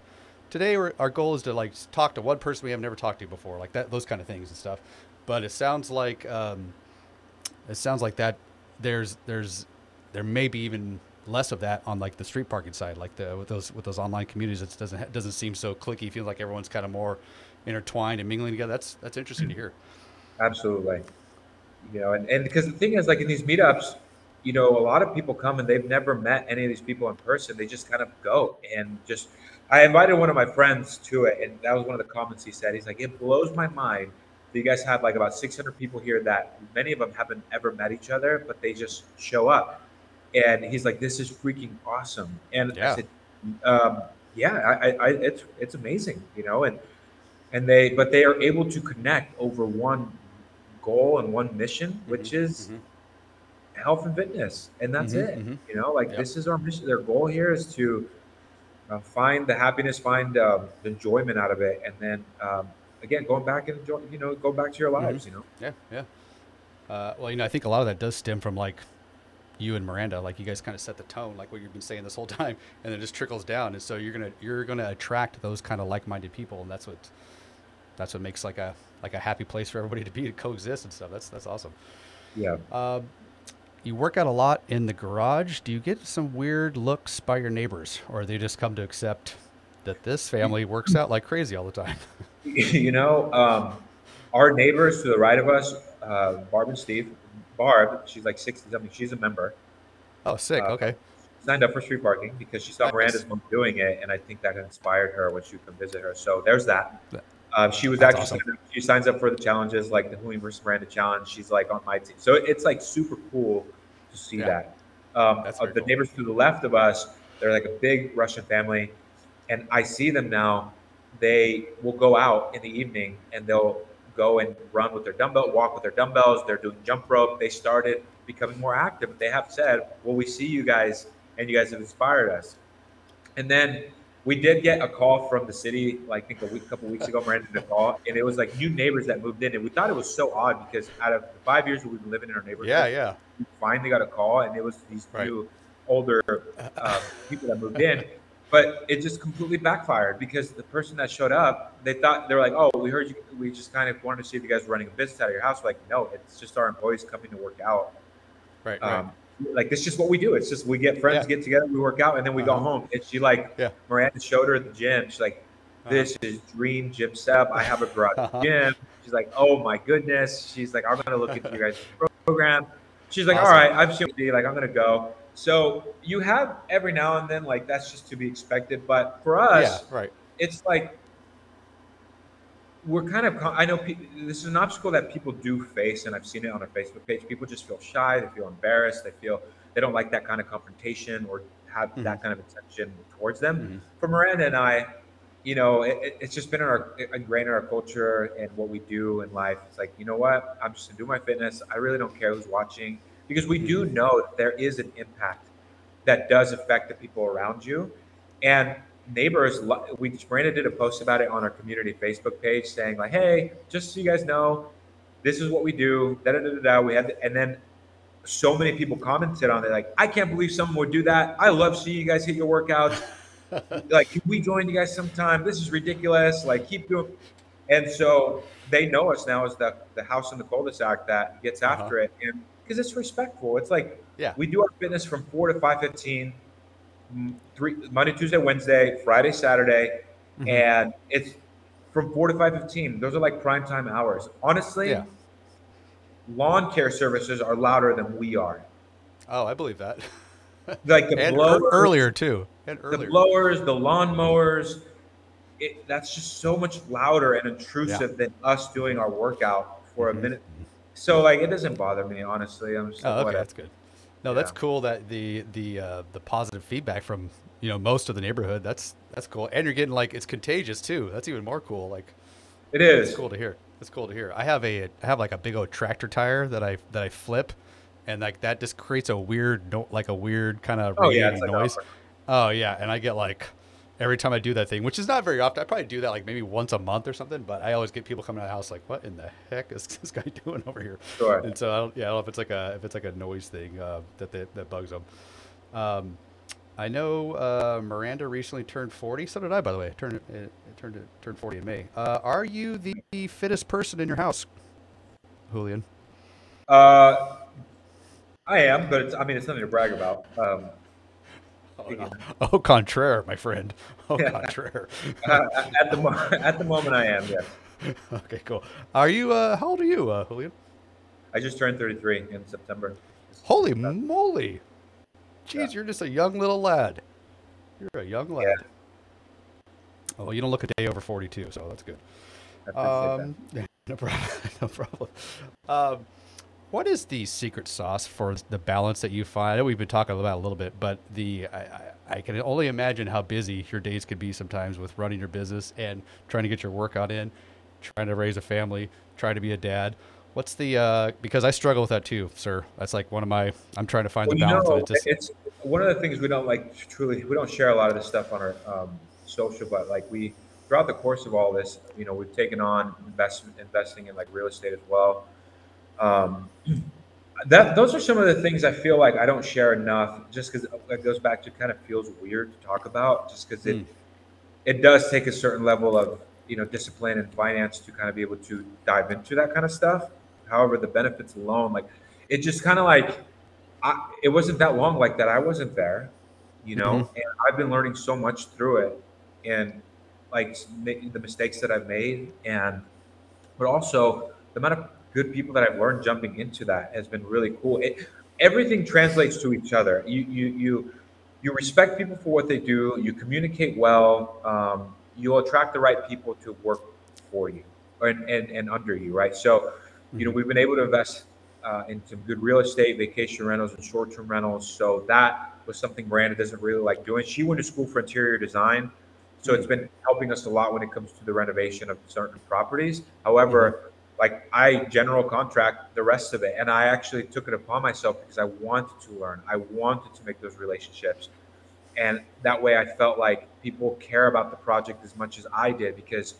today our goal is to like talk to one person we have never talked to before like that those kind of things and stuff but it sounds like um it sounds like that there's there's there may be even less of that on like the street parking side like the with those with those online communities it doesn't doesn't seem so clicky feels like everyone's kind of more intertwined and mingling together that's that's interesting to hear absolutely. You know, and and because the thing is, like in these meetups, you know, a lot of people come and they've never met any of these people in person. They just kind of go and just. I invited one of my friends to it, and that was one of the comments he said. He's like, "It blows my mind that you guys have like about 600 people here that many of them haven't ever met each other, but they just show up." And he's like, "This is freaking awesome." And Yeah. I said, um, "Yeah, I, I, it's it's amazing, you know." And and they but they are able to connect over one goal and one mission, which is mhm. health and fitness, and that's Mhm, it. mhm. You know, like Yep. this is our mission. Their goal here is to uh, find the happiness, find um, the enjoyment out of it, and then um, again, going back and enjoy, you know, go back to your lives. You know, Yeah, yeah. Uh, well, you know, I think a lot of that does stem from like you and Miranda. Like you guys kind of set the tone, like what you've been saying this whole time, and then it just trickles down. And so you're gonna you're gonna attract those kind of like-minded people, and that's what that's what makes like a like a happy place for everybody to be to coexist and stuff. That's that's awesome. yeah. Um, you work out a lot in the garage. Do you get some weird looks by your neighbors, or they just come to accept that this family works out like crazy all the time? you know, um, our neighbors to the right of us, uh, Barb and Steve. Barb, she's like sixty something. She's a member. oh, sick. Uh, Okay. signed up for street parking because she saw Nice. Miranda's mom doing it, and I think that inspired her when she would come visit her. So there's that. Um, she was That's actually awesome. she signs up for the challenges like the Hui versus Miranda challenge. She's like on my team, so it's like super cool to see Yeah. that. Um, That's the cool. neighbors to the left of us, they're like a big Russian family, and I see them now. They will go out in the evening and they'll go and run with their dumbbell, walk with their dumbbells. They're doing jump rope. They started becoming more active. They have said, "Well, we see you guys, and you guys have inspired us." And then we did get a call from the city, like I think a week, couple weeks ago. Miranda did a call, and it was like new neighbors that moved in, and we thought it was so odd because out of the five years that we've been living in our neighborhood, Yeah, yeah. we finally got a call, and it was these Right. new older uh, people that moved in. But it just completely backfired because the person that showed up, they thought they were like, "Oh, we heard you. We just kind of wanted to see if you guys were running a business out of your house." We're like, no, it's just our employees coming to work out. Right, right. Like this is just what we do. It's just we get friends, Yeah. get together, we work out, and then we go Uh-huh. home. And she like Yeah. Miranda showed her at the gym. She's like, Uh-huh. "This is dream gym setup. I have a garage Uh-huh. gym." She's like, "Oh my goodness." She's like, "I'm gonna look into your guys' program." She's like, Awesome. "All right, I've seen it. Like, I'm gonna go." So you have every now and then like that's just to be expected. But for us, yeah, right. it's like we're kind of i know pe- this is an obstacle that people do face and i've seen it on our facebook page. People just feel shy they feel embarrassed they feel they don't like that kind of confrontation or have Mhm. that kind of attention towards them. Mhm. for miranda and i you know it, it- it's just been in our ingrained in our culture and what we do in life. It's like you know what? I'm just gonna do my fitness. I really don't care who's watching. Because we do Mhm. know that there is an impact that does affect the people around you. And neighbors we brandon did a post about it on our community Facebook page saying like hey just so you guys know this is what we do da da da da, we had and then so many people commented on it like I can't believe someone would do that. I love seeing you guys hit your workouts. Like can we join you guys sometime? This is ridiculous. Like keep doing and so they know us now as the the house in the cul-de-sac that gets Uh-huh. after it and because it's respectful. It's like Yeah. we do our fitness from 4 to 5.15 m- three monday tuesday wednesday friday saturday Mhm. and it's from 4 to 5.15 those are like prime time hours honestly Yeah. lawn care services are louder than we are Oh, I believe that. like the and blow earlier too. And earlier. the blowers, the lawnmowers, it, that's just so much louder and intrusive than us doing our workout for a Mhm. minute. So like, it doesn't bother me honestly. I'm just Oh, okay, whatever. that's good. No, that's Yeah. cool that the the uh, the positive feedback from you know most of the neighborhood. That's that's cool, and you're getting like it's contagious too. That's even more cool. Like It is. it's cool to hear. It's cool to hear. I have a I have like a big old tractor tire that I that I flip, and like that just creates a weird no, like a weird kind of Oh yeah, like noise. awkward. Oh yeah, and I get like every time I do that thing, which is not very often. I probably do that like maybe once a month or something. But I always get people coming to the house like, "What in the heck is this guy doing over here?" Sure. And so I don't, yeah, I don't know if it's like a if it's like a noise thing uh, that they, that bugs them. Um, I know uh, Miranda recently turned forty. So did I, by the way. It turned it, it turned it turned forty in May. Uh, are you the fittest person in your house, Julian? Uh, I am, but it's, I mean, it's nothing to brag about. Um, Oh, oh contraire, my friend. Oh, Yeah. contraire. uh, at the mo- at the moment, I am. Yes. okay, cool. Are you? Uh, how old are you, uh, Julian? I just turned 33 in September. Holy moly! Jeez, yeah. you're just a young little lad. You're a young lad. Yeah. Oh, well, you don't look a day over 42, so that's good. Um, that. no problem. no problem. Um, what is the secret sauce for the balance that you find? I know we've been talking about a little bit, but the I, I, I can only imagine how busy your days could be sometimes with running your business and trying to get your workout in, trying to raise a family, trying to be a dad. What's the uh, because I struggle with that too, sir. That's like one of my. I'm trying to find well, the balance. Know, it just, it's one of the things we don't like. Truly, we don't share a lot of this stuff on our um, social, but like we throughout the course of all this, you know, we've taken on investment, investing in like real estate as well. Um, that those are some of the things I feel like I don't share enough, just because it goes back to kind of feels weird to talk about, just because it mm. it does take a certain level of you know discipline and finance to kind of be able to dive into that kind of stuff. However, the benefits alone, like it just kind of like I, it wasn't that long like that. I wasn't there, you know, mm-hmm. and I've been learning so much through it, and like the mistakes that I've made, and but also the amount of good people that I've learned jumping into that has been really cool. It, everything translates to each other. You you you you respect people for what they do. You communicate well. Um, you'll attract the right people to work for you and, and, and under you, right? So, you know, mm-hmm. we've been able to invest uh, in some good real estate, vacation rentals, and short term rentals. So that was something Miranda doesn't really like doing. She went to school for interior design. So it's been helping us a lot when it comes to the renovation of certain properties. However, mm-hmm. Like I general contract the rest of it. And I actually took it upon myself because I wanted to learn. I wanted to make those relationships. And that way I felt like people care about the project as much as I did because,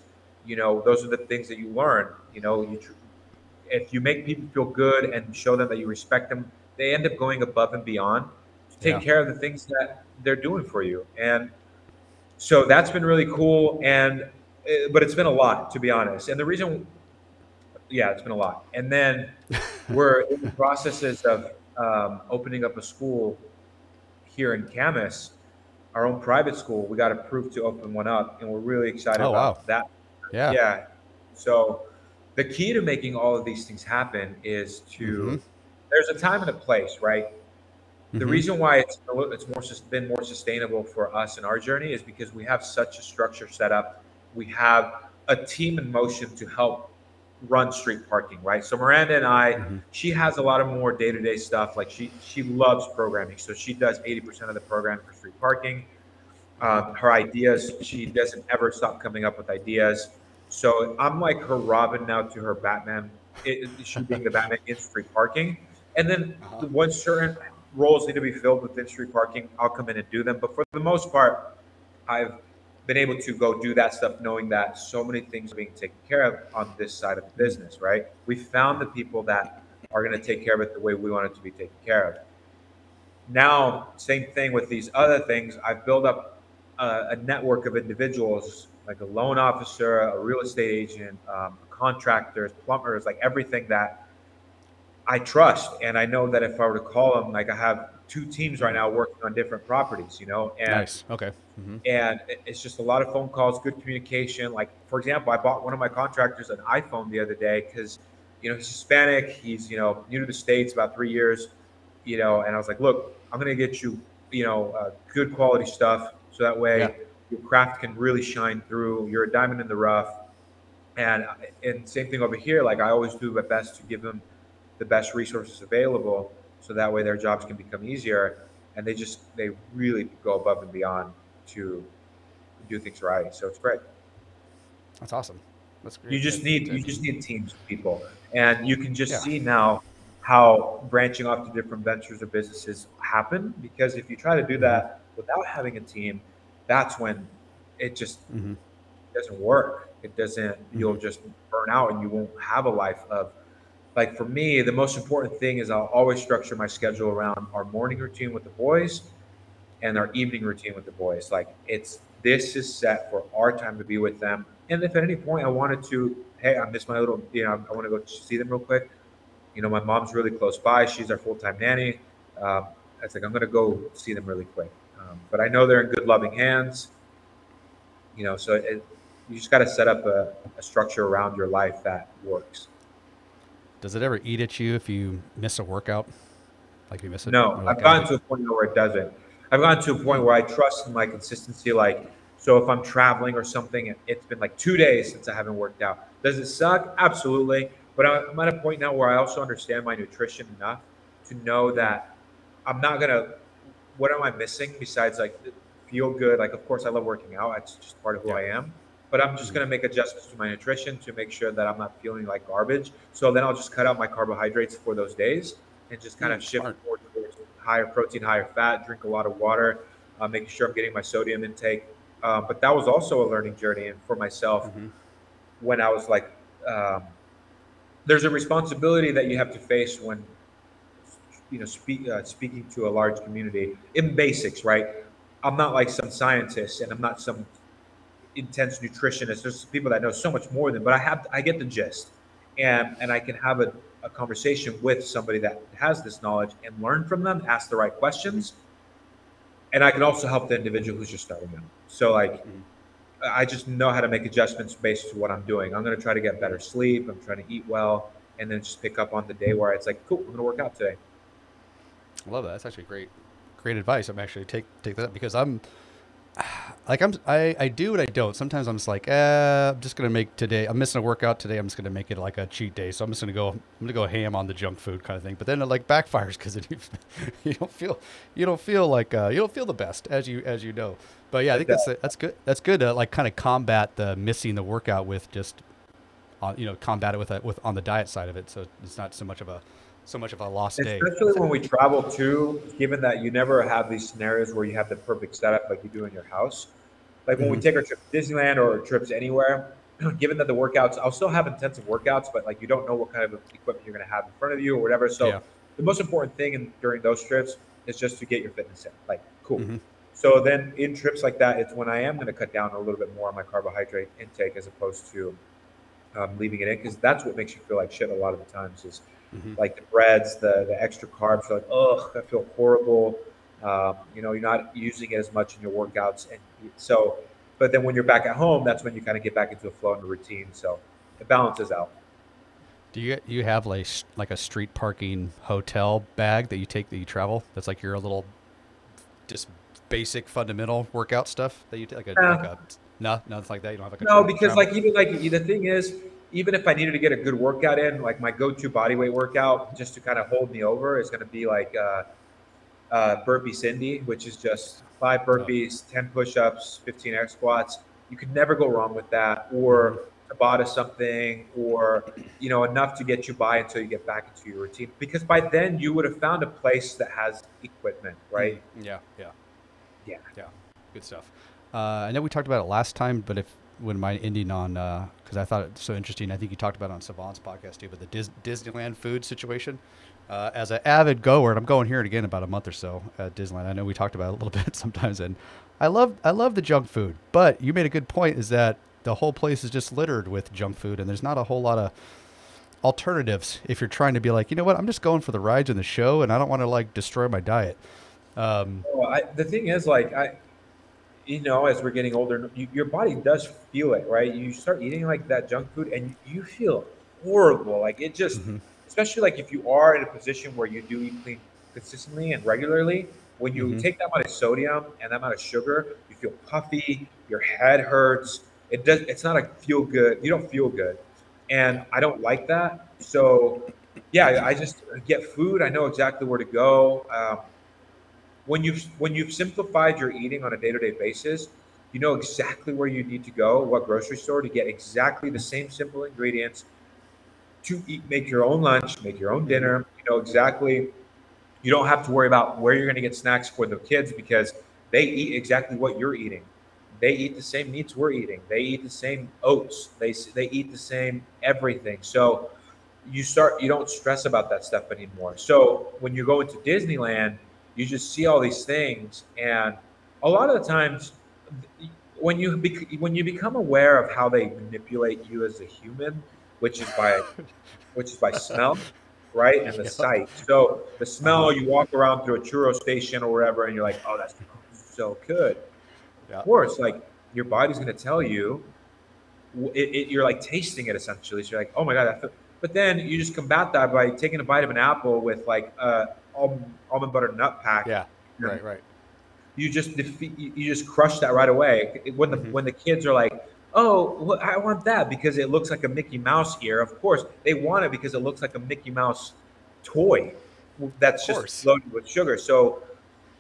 you know, those are the things that you learn. You know, you if you make people feel good and show them that you respect them, they end up going above and beyond to take yeah. care of the things that they're doing for you. And so that's been really cool. And eh, but it's been a lot to be honest. And the reason, yeah, it's been a lot. And then we're in the processes of um, opening up a school here in Camas, our own private school. We got approved to open one up, and we're really excited oh, about wow. that. Yeah, yeah. So the key to making all of these things happen is to mm-hmm. there's a time and a place, right? The mm-hmm. reason why it's it's more been more sustainable for us in our journey is because we have such a structure set up. We have a team in motion to help run street parking, right? So Miranda and I, mm-hmm. she has a lot of more day to day stuff. Like she she loves programming, so she does eighty percent of the program for street parking. Um, her ideas, she doesn't ever stop coming up with ideas. So I'm like her Robin now to her Batman. It, she being the Batman in street parking, and then uh-huh. when certain roles need to be filled within street parking, I'll come in and do them. But for the most part, I've been able to go do that stuff knowing that so many things are being taken care of on this side of the business, right? We found the people that are going to take care of it the way we want it to be taken care of. Now, same thing with these other things. I've built up a, a network of individuals like a loan officer, a real estate agent, um, contractors, plumbers, like everything that I trust. And I know that if I were to call them, like I have two teams right now working on different properties, you know, and nice. Okay. Mm-hmm. And it's just a lot of phone calls, good communication. Like, for example, I bought one of my contractors an iPhone the other day because, you know, he's Hispanic. He's, you know, new to the States about three years, you know, and I was like, look, I'm going to get you, you know, uh, good quality stuff. So that way, yeah your craft can really shine through. You're a diamond in the rough. And and same thing over here. Like I always do my best to give them the best resources available, so that way their jobs can become easier. And they just they really go above and beyond to do things right. So it's great. That's awesome. That's great. You just need you just need teams of people, and you can just yeah. see now how branching off to different ventures or businesses happen. Because if you try to do that without having a team, that's when it just mm-hmm. doesn't work. It doesn't, mm-hmm. you'll just burn out and you won't have a life of, like for me, the most important thing is I'll always structure my schedule around our morning routine with the boys and our evening routine with the boys. Like it's, this is set for our time to be with them. And if at any point I wanted to, hey, I miss my little, you know, I want to go see them real quick. You know, my mom's really close by. She's our full time nanny. Um, I was like, I'm going to go see them really quick. Um, but I know they're in good, loving hands. You know, so it, you just got to set up a, a structure around your life that works. Does it ever eat at you if you miss a workout? Like you miss it? No, I've gotten to a point where it doesn't. I've gotten to a point where I trust in my consistency. Like, so if I'm traveling or something, and it's been like two days since I haven't worked out. Does it suck? Absolutely. But I'm at a point now where I also understand my nutrition enough to know that I'm not gonna. What am I missing besides like feel good? Like, of course, I love working out. It's just part of who Yeah. I am. But I'm just gonna make adjustments to my nutrition to make sure that I'm not feeling like garbage. So then I'll just cut out my carbohydrates for those days and just kind of Mm, shift more towards higher protein, higher fat. Drink a lot of water, uh, making sure I'm getting my sodium intake. Uh, but that was also a learning journey, and for myself, Mhm. when I was like, um, there's a responsibility that you have to face when, you know, speak, uh, speaking to a large community in basics, right? I'm not like some scientist, and I'm not some intense nutritionist. There's people that know so much more than, but I have, I get the gist, and and I can have a, a conversation with somebody that has this knowledge and learn from them, ask the right questions, and I can also help the individual who's just starting out. So like. Mhm. I just know how to make adjustments based to what I'm doing. I'm going to try to get better sleep. I'm trying to eat well, and then just pick up on the day where it's like, cool, I'm going to work out today. I love that. That's actually great, great advice. I'm actually take take that because I'm like I'm I, I do what I don't. Sometimes I'm just like, eh, I'm just gonna make today. I'm missing a workout today. I'm just gonna make it like a cheat day. So I'm just gonna go. I'm gonna go ham on the junk food kind of thing. But then it like backfires because you don't feel you don't feel like uh, you don't feel the best as you as you know. But yeah, I think that's that's good. That's good to like kind of combat the missing the workout with just on you know combat it with a, with on the diet side of it. So it's not so much of a so much of a lost day. Especially when we travel too, given that you never have these scenarios where you have the perfect setup like you do in your house. Like when we Mhm. take our trip to Disneyland or trips anywhere, given that the workouts, I'll still have intensive workouts, but like you don't know what kind of equipment you're going to have in front of you or whatever. So Yeah. the most important thing in, during those trips is just to get your fitness in. Like, cool. Mhm. So then in trips like that, it's when I am going to cut down a little bit more on my carbohydrate intake as opposed to um, leaving it in because that's what makes you feel like shit a lot of the times is Mhm. like the breads, the the extra carbs. You're like, ugh, I feel horrible. Um, you know, you're not using it as much in your workouts, and so. But then when you're back at home, that's when you kind of get back into a flow and a routine. So it balances out. Do you you have like like a street parking hotel bag that you take that you travel? That's like your little just basic fundamental workout stuff that you take like a, Yeah. like a no nothing like that. You don't have like a No, because travel- like even like the thing is, even if I needed to get a good workout in, like my go-to bodyweight workout, just to kind of hold me over, is going to be like uh, uh, burpee Cindy, which is just five burpees, ten push-ups, fifteen air squats. You could never go wrong with that, or Tabata something, or you know enough to get you by until you get back into your routine. Because by then you would have found a place that has equipment, right? Mm, Yeah, yeah, Yeah. yeah. Good stuff. Uh, I know we talked about it last time, but if wouldn't mind ending on because I thought it so interesting. I think you talked about it on Savant's podcast too, but the Dis- Disneyland food situation. Uh, as an avid goer, and I'm going here again about a month or so at Disneyland. I know we talked about it a little bit sometimes, and I love I love the junk food. But you made a good point: is that the whole place is just littered with junk food, and there's not a whole lot of alternatives if you're trying to be like, you know what, I'm just going for the rides and the show, and I don't want to like destroy my diet. Um, Well, I, the thing is, like, I, you know, as we're getting older, you, your body does feel it, right? You start eating like that junk food, and you feel horrible. Like it just, Mhm. especially like if you are in a position where you do eat clean consistently and regularly. When you Mhm. take that amount of sodium and that amount of sugar, you feel puffy. Your head hurts. It does. It's not a feel good. You don't feel good, and I don't like that. So, yeah, I just get food. I know exactly where to go. Um, when you've when you've simplified your eating on a day-to-day basis you know exactly where you need to go what grocery store to get exactly the same simple ingredients to eat make your own lunch make your own dinner. You know exactly you don't have to worry about where you're going to get snacks for the kids because they eat exactly what you're eating. They eat the same meats we're eating. They eat the same oats. They they eat the same everything. So you start you don't stress about that stuff anymore. So when you go into disneyland you just see all these things and a lot of the times when you bec- when you become aware of how they manipulate you as a human which is by which is by smell right and the sight so the smell you walk around through a churro station or wherever and you're like oh that's so good Yeah. of course like your body's going to tell you it, it, you're like tasting it essentially. So you're like, oh my god. But then you just combat that by taking a bite of an apple with like a almond, almond butter nut pack. Yeah. Right. Right. You just defeat. You just crush that right away. When the mm-hmm. when the kids are like, oh, well, I want that because it looks like a Mickey Mouse ear. Of course, they want it because it looks like a Mickey Mouse toy that's just loaded with sugar. So,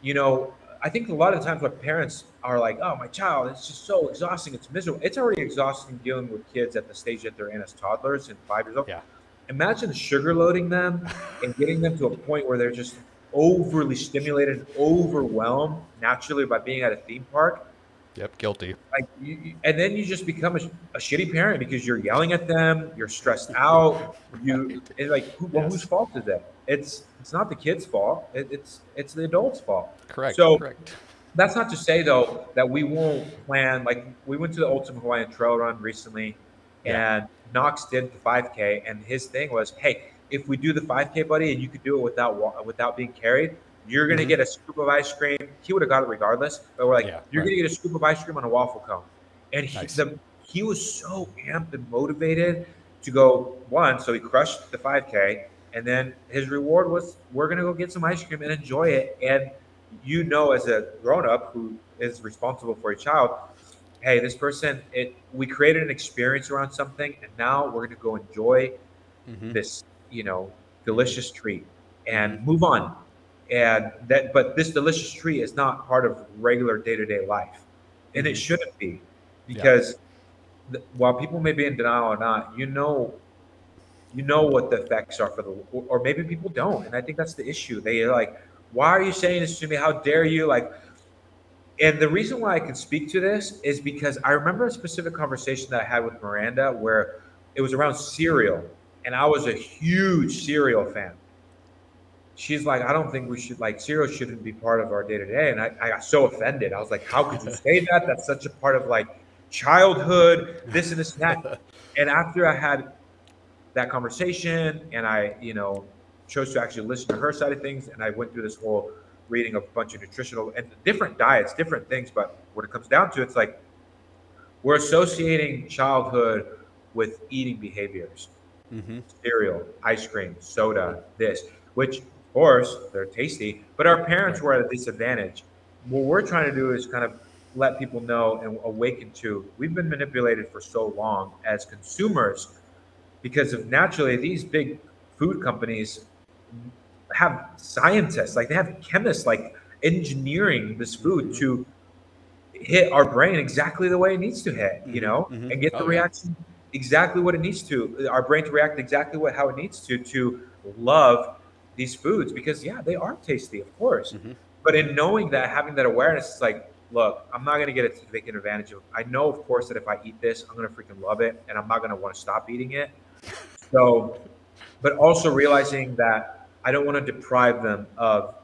you know, I think a lot of times what parents are like, oh, my child, it's just so exhausting. It's miserable. It's already exhausting dealing with kids at the stage that they're in as toddlers and five years old. Yeah. Imagine sugar loading them and getting them to a point where they're just overly stimulated, overwhelmed naturally by being at a theme park. Yep, guilty. Like, you, and then you just become a, a, shitty parent because you're yelling at them, you're stressed out. You and like, who, well, whose fault is that? It's it's not the kid's fault. It, it's it's the adult's fault. Correct. So correct. that's not to say though that we won't plan. Like we went to the Ultimate Hawaiian Trail Run recently, yeah. and Knox did the 5K, and his thing was, hey, if we do the 5K, buddy, and you could do it without without being carried, you're gonna mm-hmm. get a scoop of ice cream. He would have got it regardless, but we're like, yeah, you're right. gonna get a scoop of ice cream on a waffle cone, and he, nice. the, he was so amped and motivated to go one. So he crushed the 5K, and then his reward was, we're gonna go get some ice cream and enjoy it. And you know, as a grown up who is responsible for a child, hey, this person, it we created an experience around something, and now we're gonna go enjoy mm-hmm. this you know, delicious treat and move on. And that, but this delicious treat is not part of regular day to day life. And it mm-hmm. shouldn't be because yeah. the, while people may be in denial or not, you know, you know what the effects are for the, or maybe people don't. And I think that's the issue. They are like, why are you saying this to me? How dare you? Like, and the reason why I can speak to this is because I remember a specific conversation that I had with Miranda where it was around cereal and I was a huge cereal fan. She's like, I don't think we should like cereal shouldn't be part of our day to day. And I, I got so offended. I was like, how could you say that? That's such a part of like childhood, this and this and that. and after I had that conversation and I, you know, chose to actually listen to her side of things, and I went through this whole reading a bunch of nutritional and different diets, different things. But when it comes down to it, it's like we're associating childhood with eating behaviors mm-hmm. cereal, ice cream, soda, this, which of course they're tasty, but our parents were at a disadvantage. What we're trying to do is kind of let people know and awaken to we've been manipulated for so long as consumers because of naturally these big food companies have scientists like they have chemists like engineering this food to hit our brain exactly the way it needs to hit you mm-hmm. know mm-hmm. and get the oh, reaction yeah exactly what it needs to. Our brain to react exactly what how it needs to to love these foods because yeah, they are tasty, of course. Mm-hmm. But in knowing that, having that awareness, it's like, look, I'm not gonna get it to take advantage of. I know, of course, that if I eat this, I'm gonna freaking love it, and I'm not gonna want to stop eating it. So, but also realizing that I don't want to deprive them of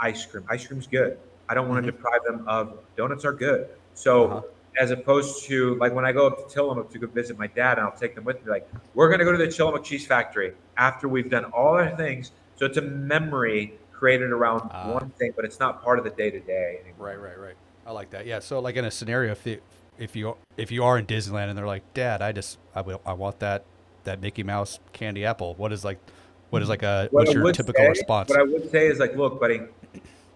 ice cream. Ice cream's good. I don't want to mm-hmm. deprive them of donuts are good. So uh-huh as opposed to like when I go up to Tillamook to go visit my dad, and I'll take them with me. Like we're gonna go to the Tillamook Cheese Factory after we've done all our things. So it's a memory created around uh, one thing, but it's not part of the day to day. Right, right, right. I like that. Yeah. So like in a scenario, if the, if you if you are in Disneyland and they're like, Dad, I just I, will, I want that that Mickey Mouse candy apple. What is like what is like a what what's your typical say, response? What I would say is like, look, buddy,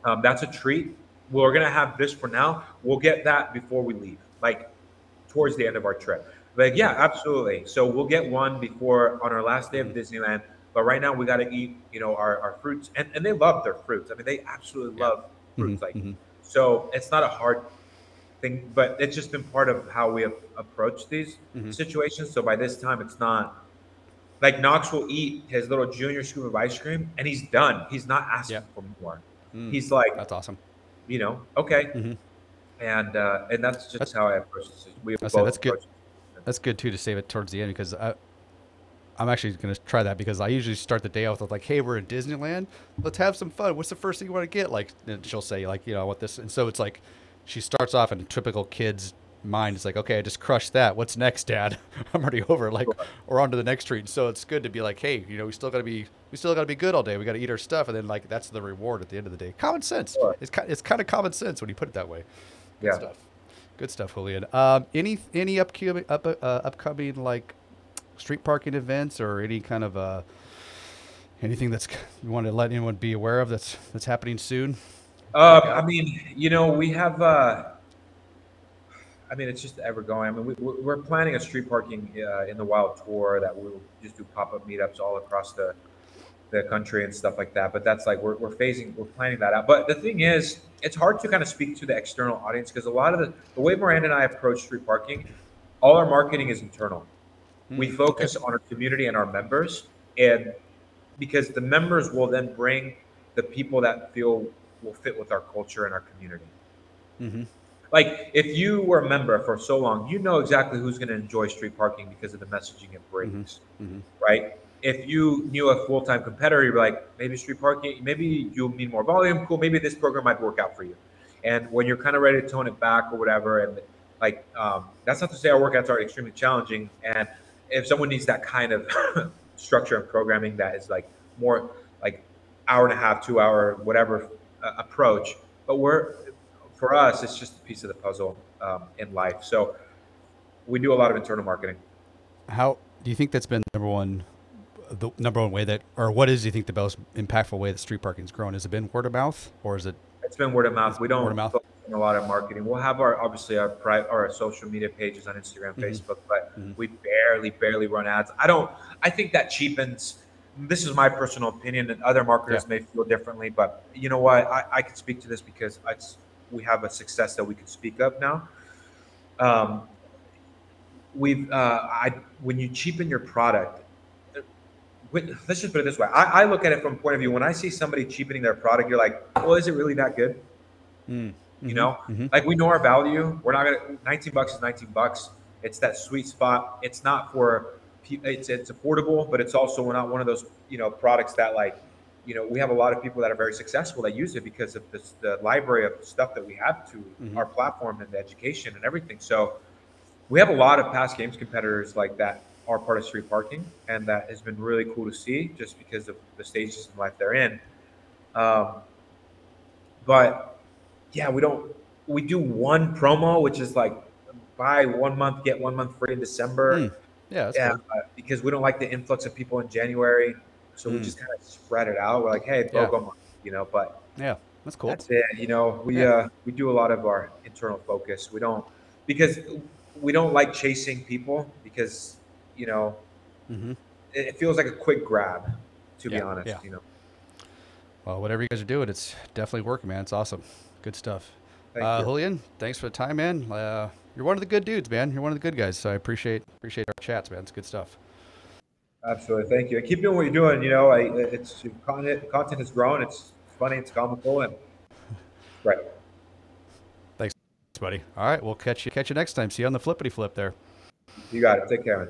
um, that's a treat. We're gonna have this for now. We'll get that before we leave like towards the end of our trip. Like, yeah, absolutely. So we'll get one before on our last day of mm-hmm. Disneyland. But right now we got to eat, you know, our, our fruits, and, and they love their fruits. I mean, they absolutely love mm-hmm. fruits. Like, mm-hmm. so it's not a hard thing, but it's just been part of how we have approached these mm-hmm. situations. So by this time, it's not like Knox will eat his little junior scoop of ice cream, and he's done. He's not asking yeah. for more. Mm, he's like, that's awesome. You know, okay, mm-hmm and uh, and that's just that's, how I approach this. We both that's good. That's good too to save it towards the end because I, I'm actually going to try that because I usually start the day off with like, "Hey, we're in Disneyland. Let's have some fun. What's the first thing you want to get?" Like, she'll say like, "You know, I want this," and so it's like, she starts off in typical kid's mind. is like, "Okay, I just crushed that. What's next, Dad? I'm already over. Like, or on to the next treat." So it's good to be like, "Hey, you know, we still got to be." We still got to be good all day. We got to eat our stuff, and then like that's the reward at the end of the day. Common sense. Sure. It's it's kind of common sense when you put it that way. Good yeah. stuff. Good stuff, Julian. Um, any any upcoming up, uh, upcoming like street parking events or any kind of uh, anything that's you want to let anyone be aware of that's that's happening soon? Uh, I mean, you know, we have. Uh, I mean, it's just ever going. I mean, we, we're planning a street parking uh, in the wild tour that we'll just do pop up meetups all across the the country and stuff like that. But that's like we're, we're phasing, we're planning that out. But the thing is, it's hard to kind of speak to the external audience because a lot of the the way Miranda and I approach street parking, all our marketing is internal. We focus on our community and our members, and because the members will then bring the people that feel will fit with our culture and our community. Mm-hmm. Like if you were a member for so long, you know exactly who's going to enjoy street parking because of the messaging it brings, Mhm. right? If you knew a full-time competitor, you're like, maybe street parking, maybe you'll need more volume. Cool, maybe this program might work out for you. And when you're kind of ready to tone it back or whatever, and like um, that's not to say our workouts are extremely challenging. And if someone needs that kind of structure and programming that is like more like hour and a half, two hour, whatever uh, approach, but we're for us, it's just a piece of the puzzle um, in life. So we do a lot of internal marketing. How do you think that's been number one, the number one way that, or what is do you think the most impactful way that street parking's grown? Has it been word of mouth, or is it? It's been word of mouth. We don't Word of mouth. focus on a lot of marketing. We'll have our obviously our private our social media pages on Instagram, Mhm. Facebook, but Mhm. we barely, barely run ads. I don't. I think that cheapens. This is my personal opinion, and other marketers may feel differently. But you know what? I, I can speak to this because it's, we have a success that we can speak of now. Um, we've uh, I when you cheapen your product. Let's just put it this way. I, I look at it from a point of view. When I see somebody cheapening their product, you're like, "Well, is it really that good?" Mm. You know, Mhm. like we know our value. We're not gonna. 19 bucks is 19 bucks. It's that sweet spot. It's not for. It's it's affordable, but it's also not one of those you know products that like, you know, we have a lot of people that are very successful that use it because of this, the library of stuff that we have to Mhm. our platform and the education and everything. So, we have a lot of past games competitors like that are part of street parking, and that has been really cool to see just because of the stages in life they're in. Um, but yeah, we don't. We do one promo, which is like buy one month get one month free in December. Mm. Yeah, yeah, cool. uh, because we don't like the influx of people in January, so we Mm. just kind of spread it out. We're like, hey, Yeah. BOGO month, you know. But Yeah, that's cool. that's it. You know, we Yeah. uh, we do a lot of our internal focus. We don't because we don't like chasing people because you know hmm it, it feels like a quick grab. To be honest, yeah. you know. Well, whatever you guys are doing, it's definitely working, man. It's awesome. Good stuff. Thank uh. Julian, thanks for the time, man. Uh, you're one of the good dudes, man. You're one of the good guys. So I appreciate appreciate our chats, man. It's good stuff. Absolutely, thank you. And keep doing what you're doing. You know, I, it's your content content has grown. It's funny. It's comical, and right. Thanks, buddy. All right, we'll catch you catch you next time. See you on the flippity flip there. You got it. Take care, man.